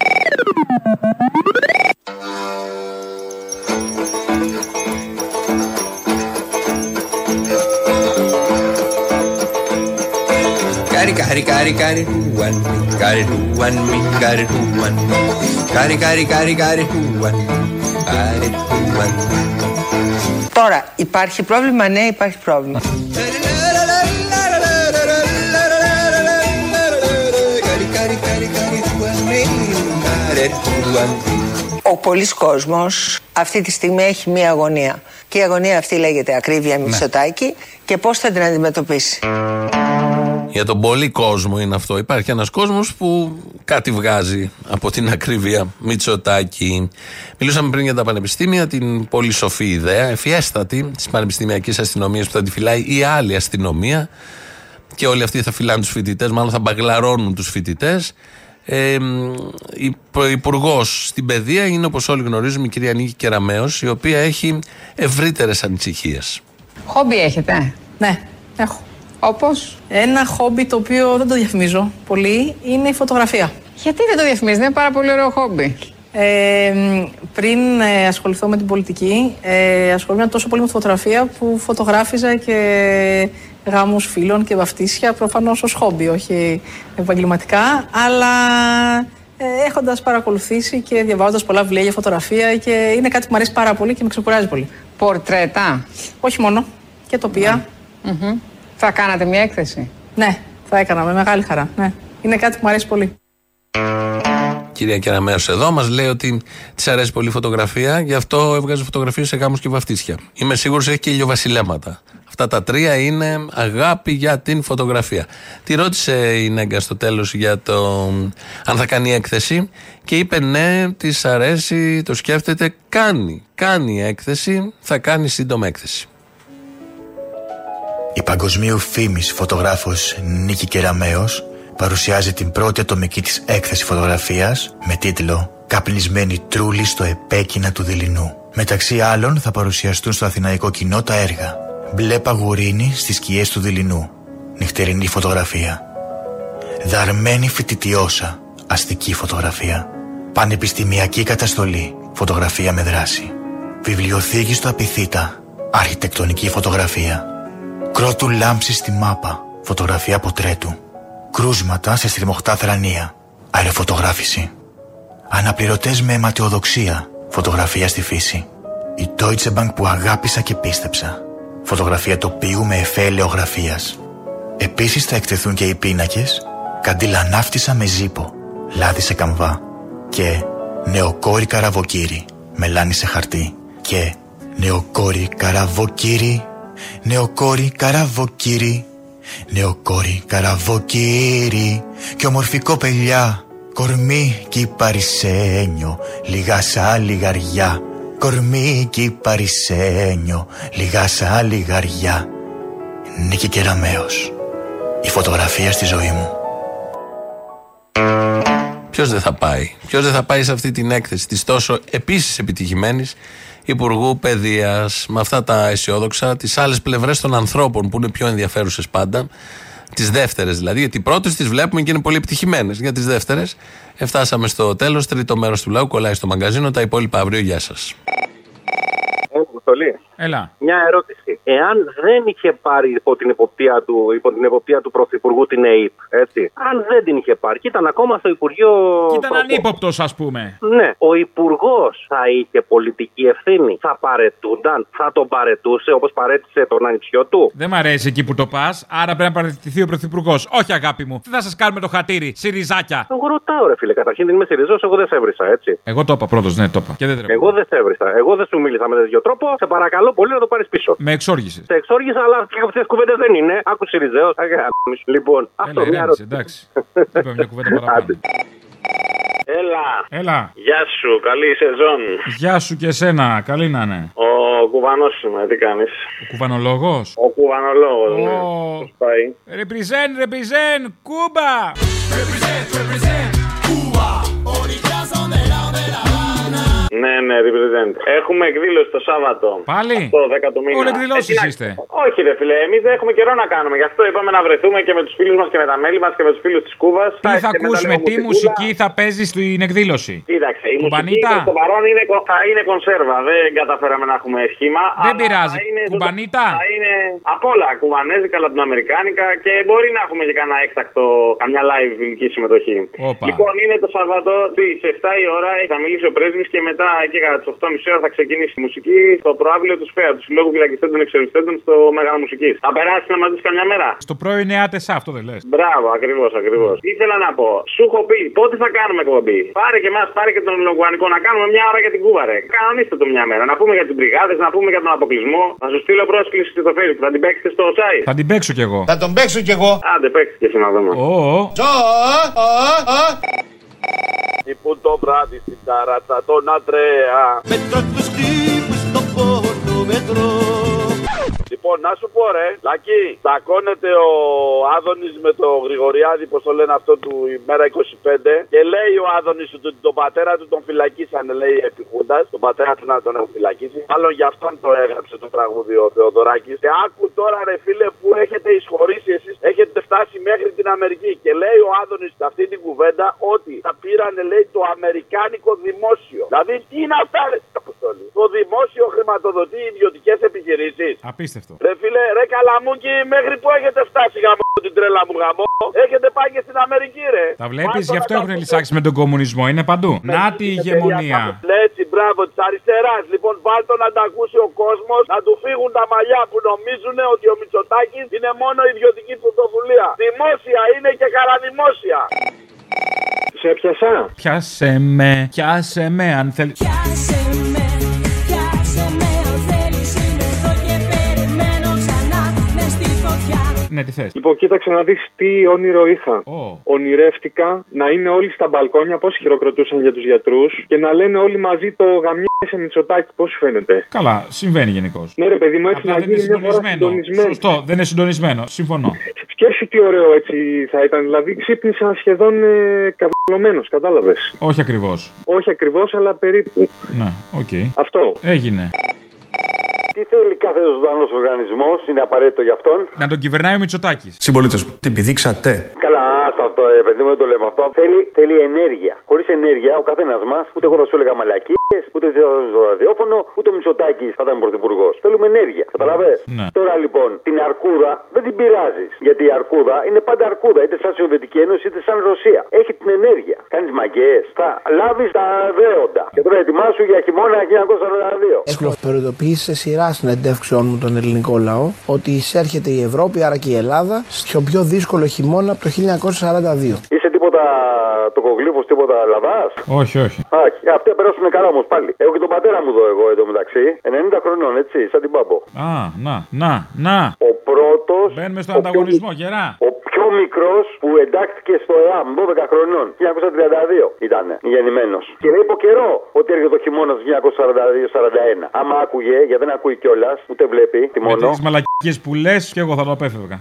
Cari cari cari cari tu one me, cari tu one me, cari tu one me, cari cari cari cari tu one me, cari tu one me. Τώρα, υπάρχει πρόβλημα, ναι, υπάρχει πρόβλημα. Ο πολλής κόσμος αυτή τη στιγμή έχει μία αγωνία. Και η αγωνία αυτή λέγεται ακρίβεια Μητσοτάκη και πώς θα την αντιμετωπίσει. Για τον πολύ κόσμο είναι αυτό. Υπάρχει ένας κόσμος που κάτι βγάζει από την ακρίβεια Μητσοτάκη. Μιλούσαμε πριν για τα πανεπιστήμια, την πολύ σοφή ιδέα, ευφιέστατη τη πανεπιστημιακή αστυνομία που θα τη φυλάει η άλλη αστυνομία. Και όλοι αυτοί θα φυλάνε τους φοιτητές, μάλλον θα μπαγλαρώνουν τους φοιτητές. Ε, Υπουργό στην παιδεία είναι όπως όλοι γνωρίζουμε η κυρία Νίκη Κεραμέο, η οποία έχει ευρύτερες ανησυχίες. Χόμπι έχετε; Ναι, έχω. Όπως; Ένα χόμπι το οποίο δεν το διαφημίζω πολύ είναι η φωτογραφία. Γιατί δεν το διαφημίζετε, είναι πάρα πολύ ωραίο χόμπι. Ε, μ, πριν ε, ασχοληθώ με την πολιτική, ε, ασχολούμαι τόσο πολύ με τη φωτογραφία που φωτογράφιζα και γάμους φίλων και βαφτίσια, προφανώς ως χόμπι, όχι επαγγελματικά, αλλά ε, έχοντας παρακολουθήσει και διαβάζοντας πολλά βιβλία για φωτογραφία και είναι κάτι που μου αρέσει πάρα πολύ και με ξεκουράζει πολύ. Πορτρέτα. Όχι μόνο, και τοπία. Μμμ. Θα κάνατε μια έκθεση; Ναι, θα έκανα με μεγάλη χαρά. Ναι. Είναι κάτι που μου αρέσει πολύ. Κυρία Κεραμέο εδώ μας λέει ότι της αρέσει πολύ η φωτογραφία, γι' αυτό έβγαζε φωτογραφίες σε γάμους και βαφτίσια. Είμαι σίγουρος έχει και ηλιοβασιλέματα. Αυτά τα τρία είναι αγάπη για την φωτογραφία. Τη ρώτησε η Νέγκα στο τέλος για το αν θα κάνει έκθεση και είπε ναι, της αρέσει, το σκέφτεται, κάνει. Κάνει έκθεση, θα κάνει σύντομα έκθεση. Η παγκοσμίου φήμης φωτογράφος Νίκη Κεραμέως παρουσιάζει την πρώτη ατομική της έκθεση φωτογραφίας με τίτλο «Καπνισμένη τρούλη στο επέκεινα του Δειλινού». Μεταξύ άλλων θα παρουσιαστούν στο αθηναϊκό κοινό τα έργα «Μπλε παγουρίνη στις σκιές του Δειλινού», «Νυχτερινή φωτογραφία», «Δαρμένη φοιτητιώσα», αστική φωτογραφία, «Πανεπιστημιακή καταστολή», φωτογραφία με δράση, «Βιβλιοθήκη στο Απιθύτα», αρχιτεκτονική φωτογραφία, Κρότου λάμψη στη μάπα. Φωτογραφία ποτρέτου. Κρούσματα σε στριμωχτά θρανία. Αεροφωτογράφηση. Αναπληρωτές με αιματιοδοξία. Φωτογραφία στη φύση. Η Deutsche Bank που αγάπησα και πίστεψα. Φωτογραφία τοπίου με εφέ ελαιογραφίας. Επίσης θα εκτεθούν και οι πίνακες Καντήλα ναύτισα με ζύπο. Λάδι σε καμβά. Και νεοκόρη καραβοκύρι. Μελάνι σε χαρτί. Και νεοκόρη καραβοκύρι. Νεοκόρη καραβοκύρι. Νεοκόρη καραβοκύρι. Και ομορφικό πελιά. Κορμί κι παρισένιο. Λίγα σαν λιγαριά. Κορμί κι παρισένιο. Λίγα σαν λιγαριά. Νίκη Κεραμέως. Η φωτογραφία στη ζωή μου. Ποιος δεν θα πάει; Ποιος δεν θα πάει σε αυτή την έκθεση της τόσο επίσης επιτυχημένης Υπουργού Παιδείας. Με αυτά τα αισιόδοξα, τις άλλες πλευρές των ανθρώπων που είναι πιο ενδιαφέρουσες πάντα. Τις δεύτερες δηλαδή. Γιατί οι πρώτες τις βλέπουμε και είναι πολύ επιτυχημένες. Για τις δεύτερες φτάσαμε στο τέλος. Τρίτο μέρος του λαού κολλάει στο μαγκαζίνο. Τα υπόλοιπα αύριο. Γεια σας. Αποστολή. Έλα. Μια ερώτηση. Εάν δεν είχε πάρει υπό την εποπτεία του, υπό την εποπτεία του Πρωθυπουργού την ΕΕΠ, έτσι. Αν δεν την είχε πάρει και ήταν ακόμα στο Υπουργείο. Και ήταν Προπό- ανύποπτος, ας πούμε. Ναι, ο Υπουργός θα είχε πολιτική ευθύνη. Θα παρετούνταν, θα τον παρετούσε όπως παρέτησε τον ανιψιό του. Δεν μ' αρέσει εκεί που το πας, άρα πρέπει να παραιτηθεί ο Πρωθυπουργός. Όχι, αγάπη μου. Τι θα σας κάνουμε το χατήρι, Σιριζάκια. Εγώ ρωτάω, ρε φίλε, καταρχήν δεν είμαι Σιριζός, εγώ δεν σε έβρισα, έτσι. Εγώ το είπα πρώτος, ναι, το είπα. Και δεν τρέπω. Εγώ δεν σε έβρισα. Εγώ δεν σου μίλησα με τέτοιο τρόπο. Σε παρακαλώ πολύ να το πάρεις πίσω. Με εξόργησες. Σε εξόργησα, αλλά και αυτές τις κουβέντες δεν είναι. Άκου Σιριζέο. Λοιπόν, αυτό Έλα, μια ηρέμησε, ερώτηση. εντάξει. Είπαμε μια κουβέντα παραπάνω. Έλα. Έλα. Γεια σου, καλή σεζόν. Γεια σου και εσένα, καλή να είναι. Ο κουβανός είμαι, τι κάνεις; Ο κουβανολόγος; Ο κουβανολόγος, ναι. Ω. Πώς πάει; Represent, represent, Ναι, ναι, represent. Έχουμε εκδήλωση το Σάββατο. Πάλι; Το 10 του μήνα. Όλοι εκδηλώσεις Ε, τι να- είστε. Όχι, ρε φίλε, εμείς δεν έχουμε καιρό να κάνουμε. Γι' αυτό είπαμε να βρεθούμε και με τους φίλους μας και με τα μέλη μας και με τους φίλους της Κούβας. Τι θα ακούσουμε, τι μουσική θα παίζεις στην εκδήλωση; Κοίταξε, η μουσική Κουμπανίτα; προς το παρόν είναι, κο- θα είναι κονσέρβα. Δεν καταφέραμε να έχουμε σχήμα. Δεν αλλά πειράζει. θα είναι Κουμπανίτα; Θα είναι απ' όλα. Κουβανέζικα, λατινοαμερικάνικα και μπορεί να έχουμε και κανένα έκτακτο, καμιά live φιλική συμμετοχή. Όπα. Λοιπόν, είναι το Σαββατό στι 7 η ώρα. Θα μιλήσει ο πρέσβης και μετά εκεί κατά τις 8.30 ώρα θα ξεκινήσει η μουσική στο προάβλιο τους ΣΠΕΑ, τους Συλλόγου Φυλακιστέντων Εξοριστέντων στο Μέγαρο Μουσική. Θα περάσει να μας δεις καμιά μέρα. Στο πρώην ΕΑΤΕΣΑ, αυτό δεν λες. Μπράβο, ακριβώς, ακριβώς. Ήθελα να πω, σου έχω πει πότε θα κάνουμε εκπομπή; Πάρε και εμάς, πάρε και τον Λογουανικό να κάνουμε μια ώρα για την Κούβα, ρε. Κανονίστε το μια μέρα. Να πούμε για τι μπριγάδε, να πούμε για τον αποκλεισμό. Θα σου στείλω πρόσκληση στο Facebook. Θα την παίξετε στο site. Θα την παίξω κι εγώ. Θα τον παίξω κι εγώ. Άντε, παίξτε και εσύ να δούμε. Ω, Που το βράδυ στην ταράτσα τον Αντρέα. Μετρώ τους τύπους στο πόνο μετρώ Λοιπόν, να σου πω ρε, Λακή, τσακώνεται ο Άδωνης με το Γρηγοριάδη, πώς το λένε αυτό του ημέρα 25, και λέει ο Άδωνης ότι τον πατέρα του τον φυλακίσανε, λέει επιχούντας, τον πατέρα του να τον έχουν φυλακίσει. Μάλλον γι' αυτόν το έγραψε το τραγούδι ο Θεοδωράκης. Και άκου τώρα, ρε φίλε, που έχετε εισχωρήσει εσείς, έχετε φτάσει μέχρι την Αμερική. Και λέει ο Άδωνης σε αυτή την κουβέντα ότι θα πήρανε, λέει, το Αμερικάνικο δημόσιο. Δηλαδή, τι είναι αυτά, ρε, Αποστόλη. Το δημόσιο χρηματοδοτεί ιδιωτικές επιχειρήσεις. απίστευτο. Ρε φίλε, ρε καλαμούκι, μέχρι που έχετε φτάσει γαμό την τρέλα μου γαμό. Έχετε πάει και στην Αμερική, ρε. Τα βλέπεις, γι' αυτό έχουν λησάξει με τον κομμουνισμό. Είναι παντού. Να τη ηγεμονία. Έτσι, μπράβο, της αριστεράς. Λοιπόν, βάλτο να τα ακούσει ο κόσμος, να του φύγουν τα μαλλιά που νομίζουν ότι ο Μητσοτάκης είναι μόνο ιδιωτική πρωτοβουλία. Δημόσια είναι και χαραδημόσια. Σε πιασά. Πιάσε με, πιάσε με αν θέλεις. Ναι, τι θες. Λοιπόν, κοίταξε να δεις τι όνειρο είχα. Ονειρεύτηκα να είναι όλοι στα μπαλκόνια, πώ χειροκροτούσαν για τους γιατρούς και να λένε όλοι μαζί το γαμιέσαι Μητσοτάκη, πώς σου φαίνεται. Καλά, συμβαίνει γενικώ. Ναι, ρε παιδί μου, έτσι Απλά να δεν είναι γίνει μια φορά συντονισμένο. συντονισμένος. Σωστό, δεν είναι συντονισμένο. Συμφωνώ. Σκέψου τι ωραίο έτσι θα ήταν. Δηλαδή ξύπνησα σχεδόν ε, καβαλωμένο, κατάλαβες. Όχι ακριβώς. Όχι ακριβώς, αλλά περίπου. Ναι, οκ. Αυτό. Έγινε. Τι θέλει κάθε ζωντανός οργανισμός, είναι απαραίτητο για αυτόν. Να τον κυβερνάει ο Μητσοτάκης. Συμπολίτε μου, την πηδήξατε. Καλά, άστα αυτό, ε, παιδί μου, δεν το λέμε αυτό. Θέλει, θέλει ενέργεια. Χωρίς ενέργεια, ο καθένας μας, ούτε εγώ θα σου έλεγα μαλακίες, ούτε θα στο ραδιόφωνο, ούτε ο Μητσοτάκης θα ήταν πρωθυπουργός. Θέλουμε ενέργεια. Καταλαβέ. Ναι. Τώρα λοιπόν, την αρκούδα δεν την πειράζεις. Γιατί η αρκούδα είναι πάντα αρκούδα, είτε σαν Σοβιετική Ένωση είτε σαν Ρωσία. Έχει την ενέργεια. Κάνεις μαγκαίε. Θα λάβεις τα δέοντα. Και τώρα ετοιμάσου για χειμώνα 1942. Προειδοποιήσει σε σειρά συνεντεύξεων μου τον ελληνικό λαό ότι εισέρχεται η Ευρώπη, άρα και η Ελλάδα, στο πιο δύσκολο χειμώνα από το 1942. Είσαι τίποτα το κογλίφο, τίποτα λαβά. Όχι, όχι. Α, και αυτοί θα περάσουν καλά όμως πάλι. Έχω και τον πατέρα μου εδώ, εγώ εδώ μεταξύ. 90 χρονών, έτσι, σαν την πάμπο. Α, να, να, να. Ο πρώτος. Μπαίνουμε στον ανταγωνισμό, γερά. Ο πιο μικρός που εντάχθηκε στο ΕΑΜ, 12 χρονών. 1932 ήταν γεννημένος. Και λέει υπό καιρό ότι έρχεται το χειμώνα του 1942-41. Άμα άκουγε, γιατί δεν ακούει κιόλας, ούτε βλέπει, τι Με μόνο. τις μαλακίες που λες και εγώ θα το απέφευγα.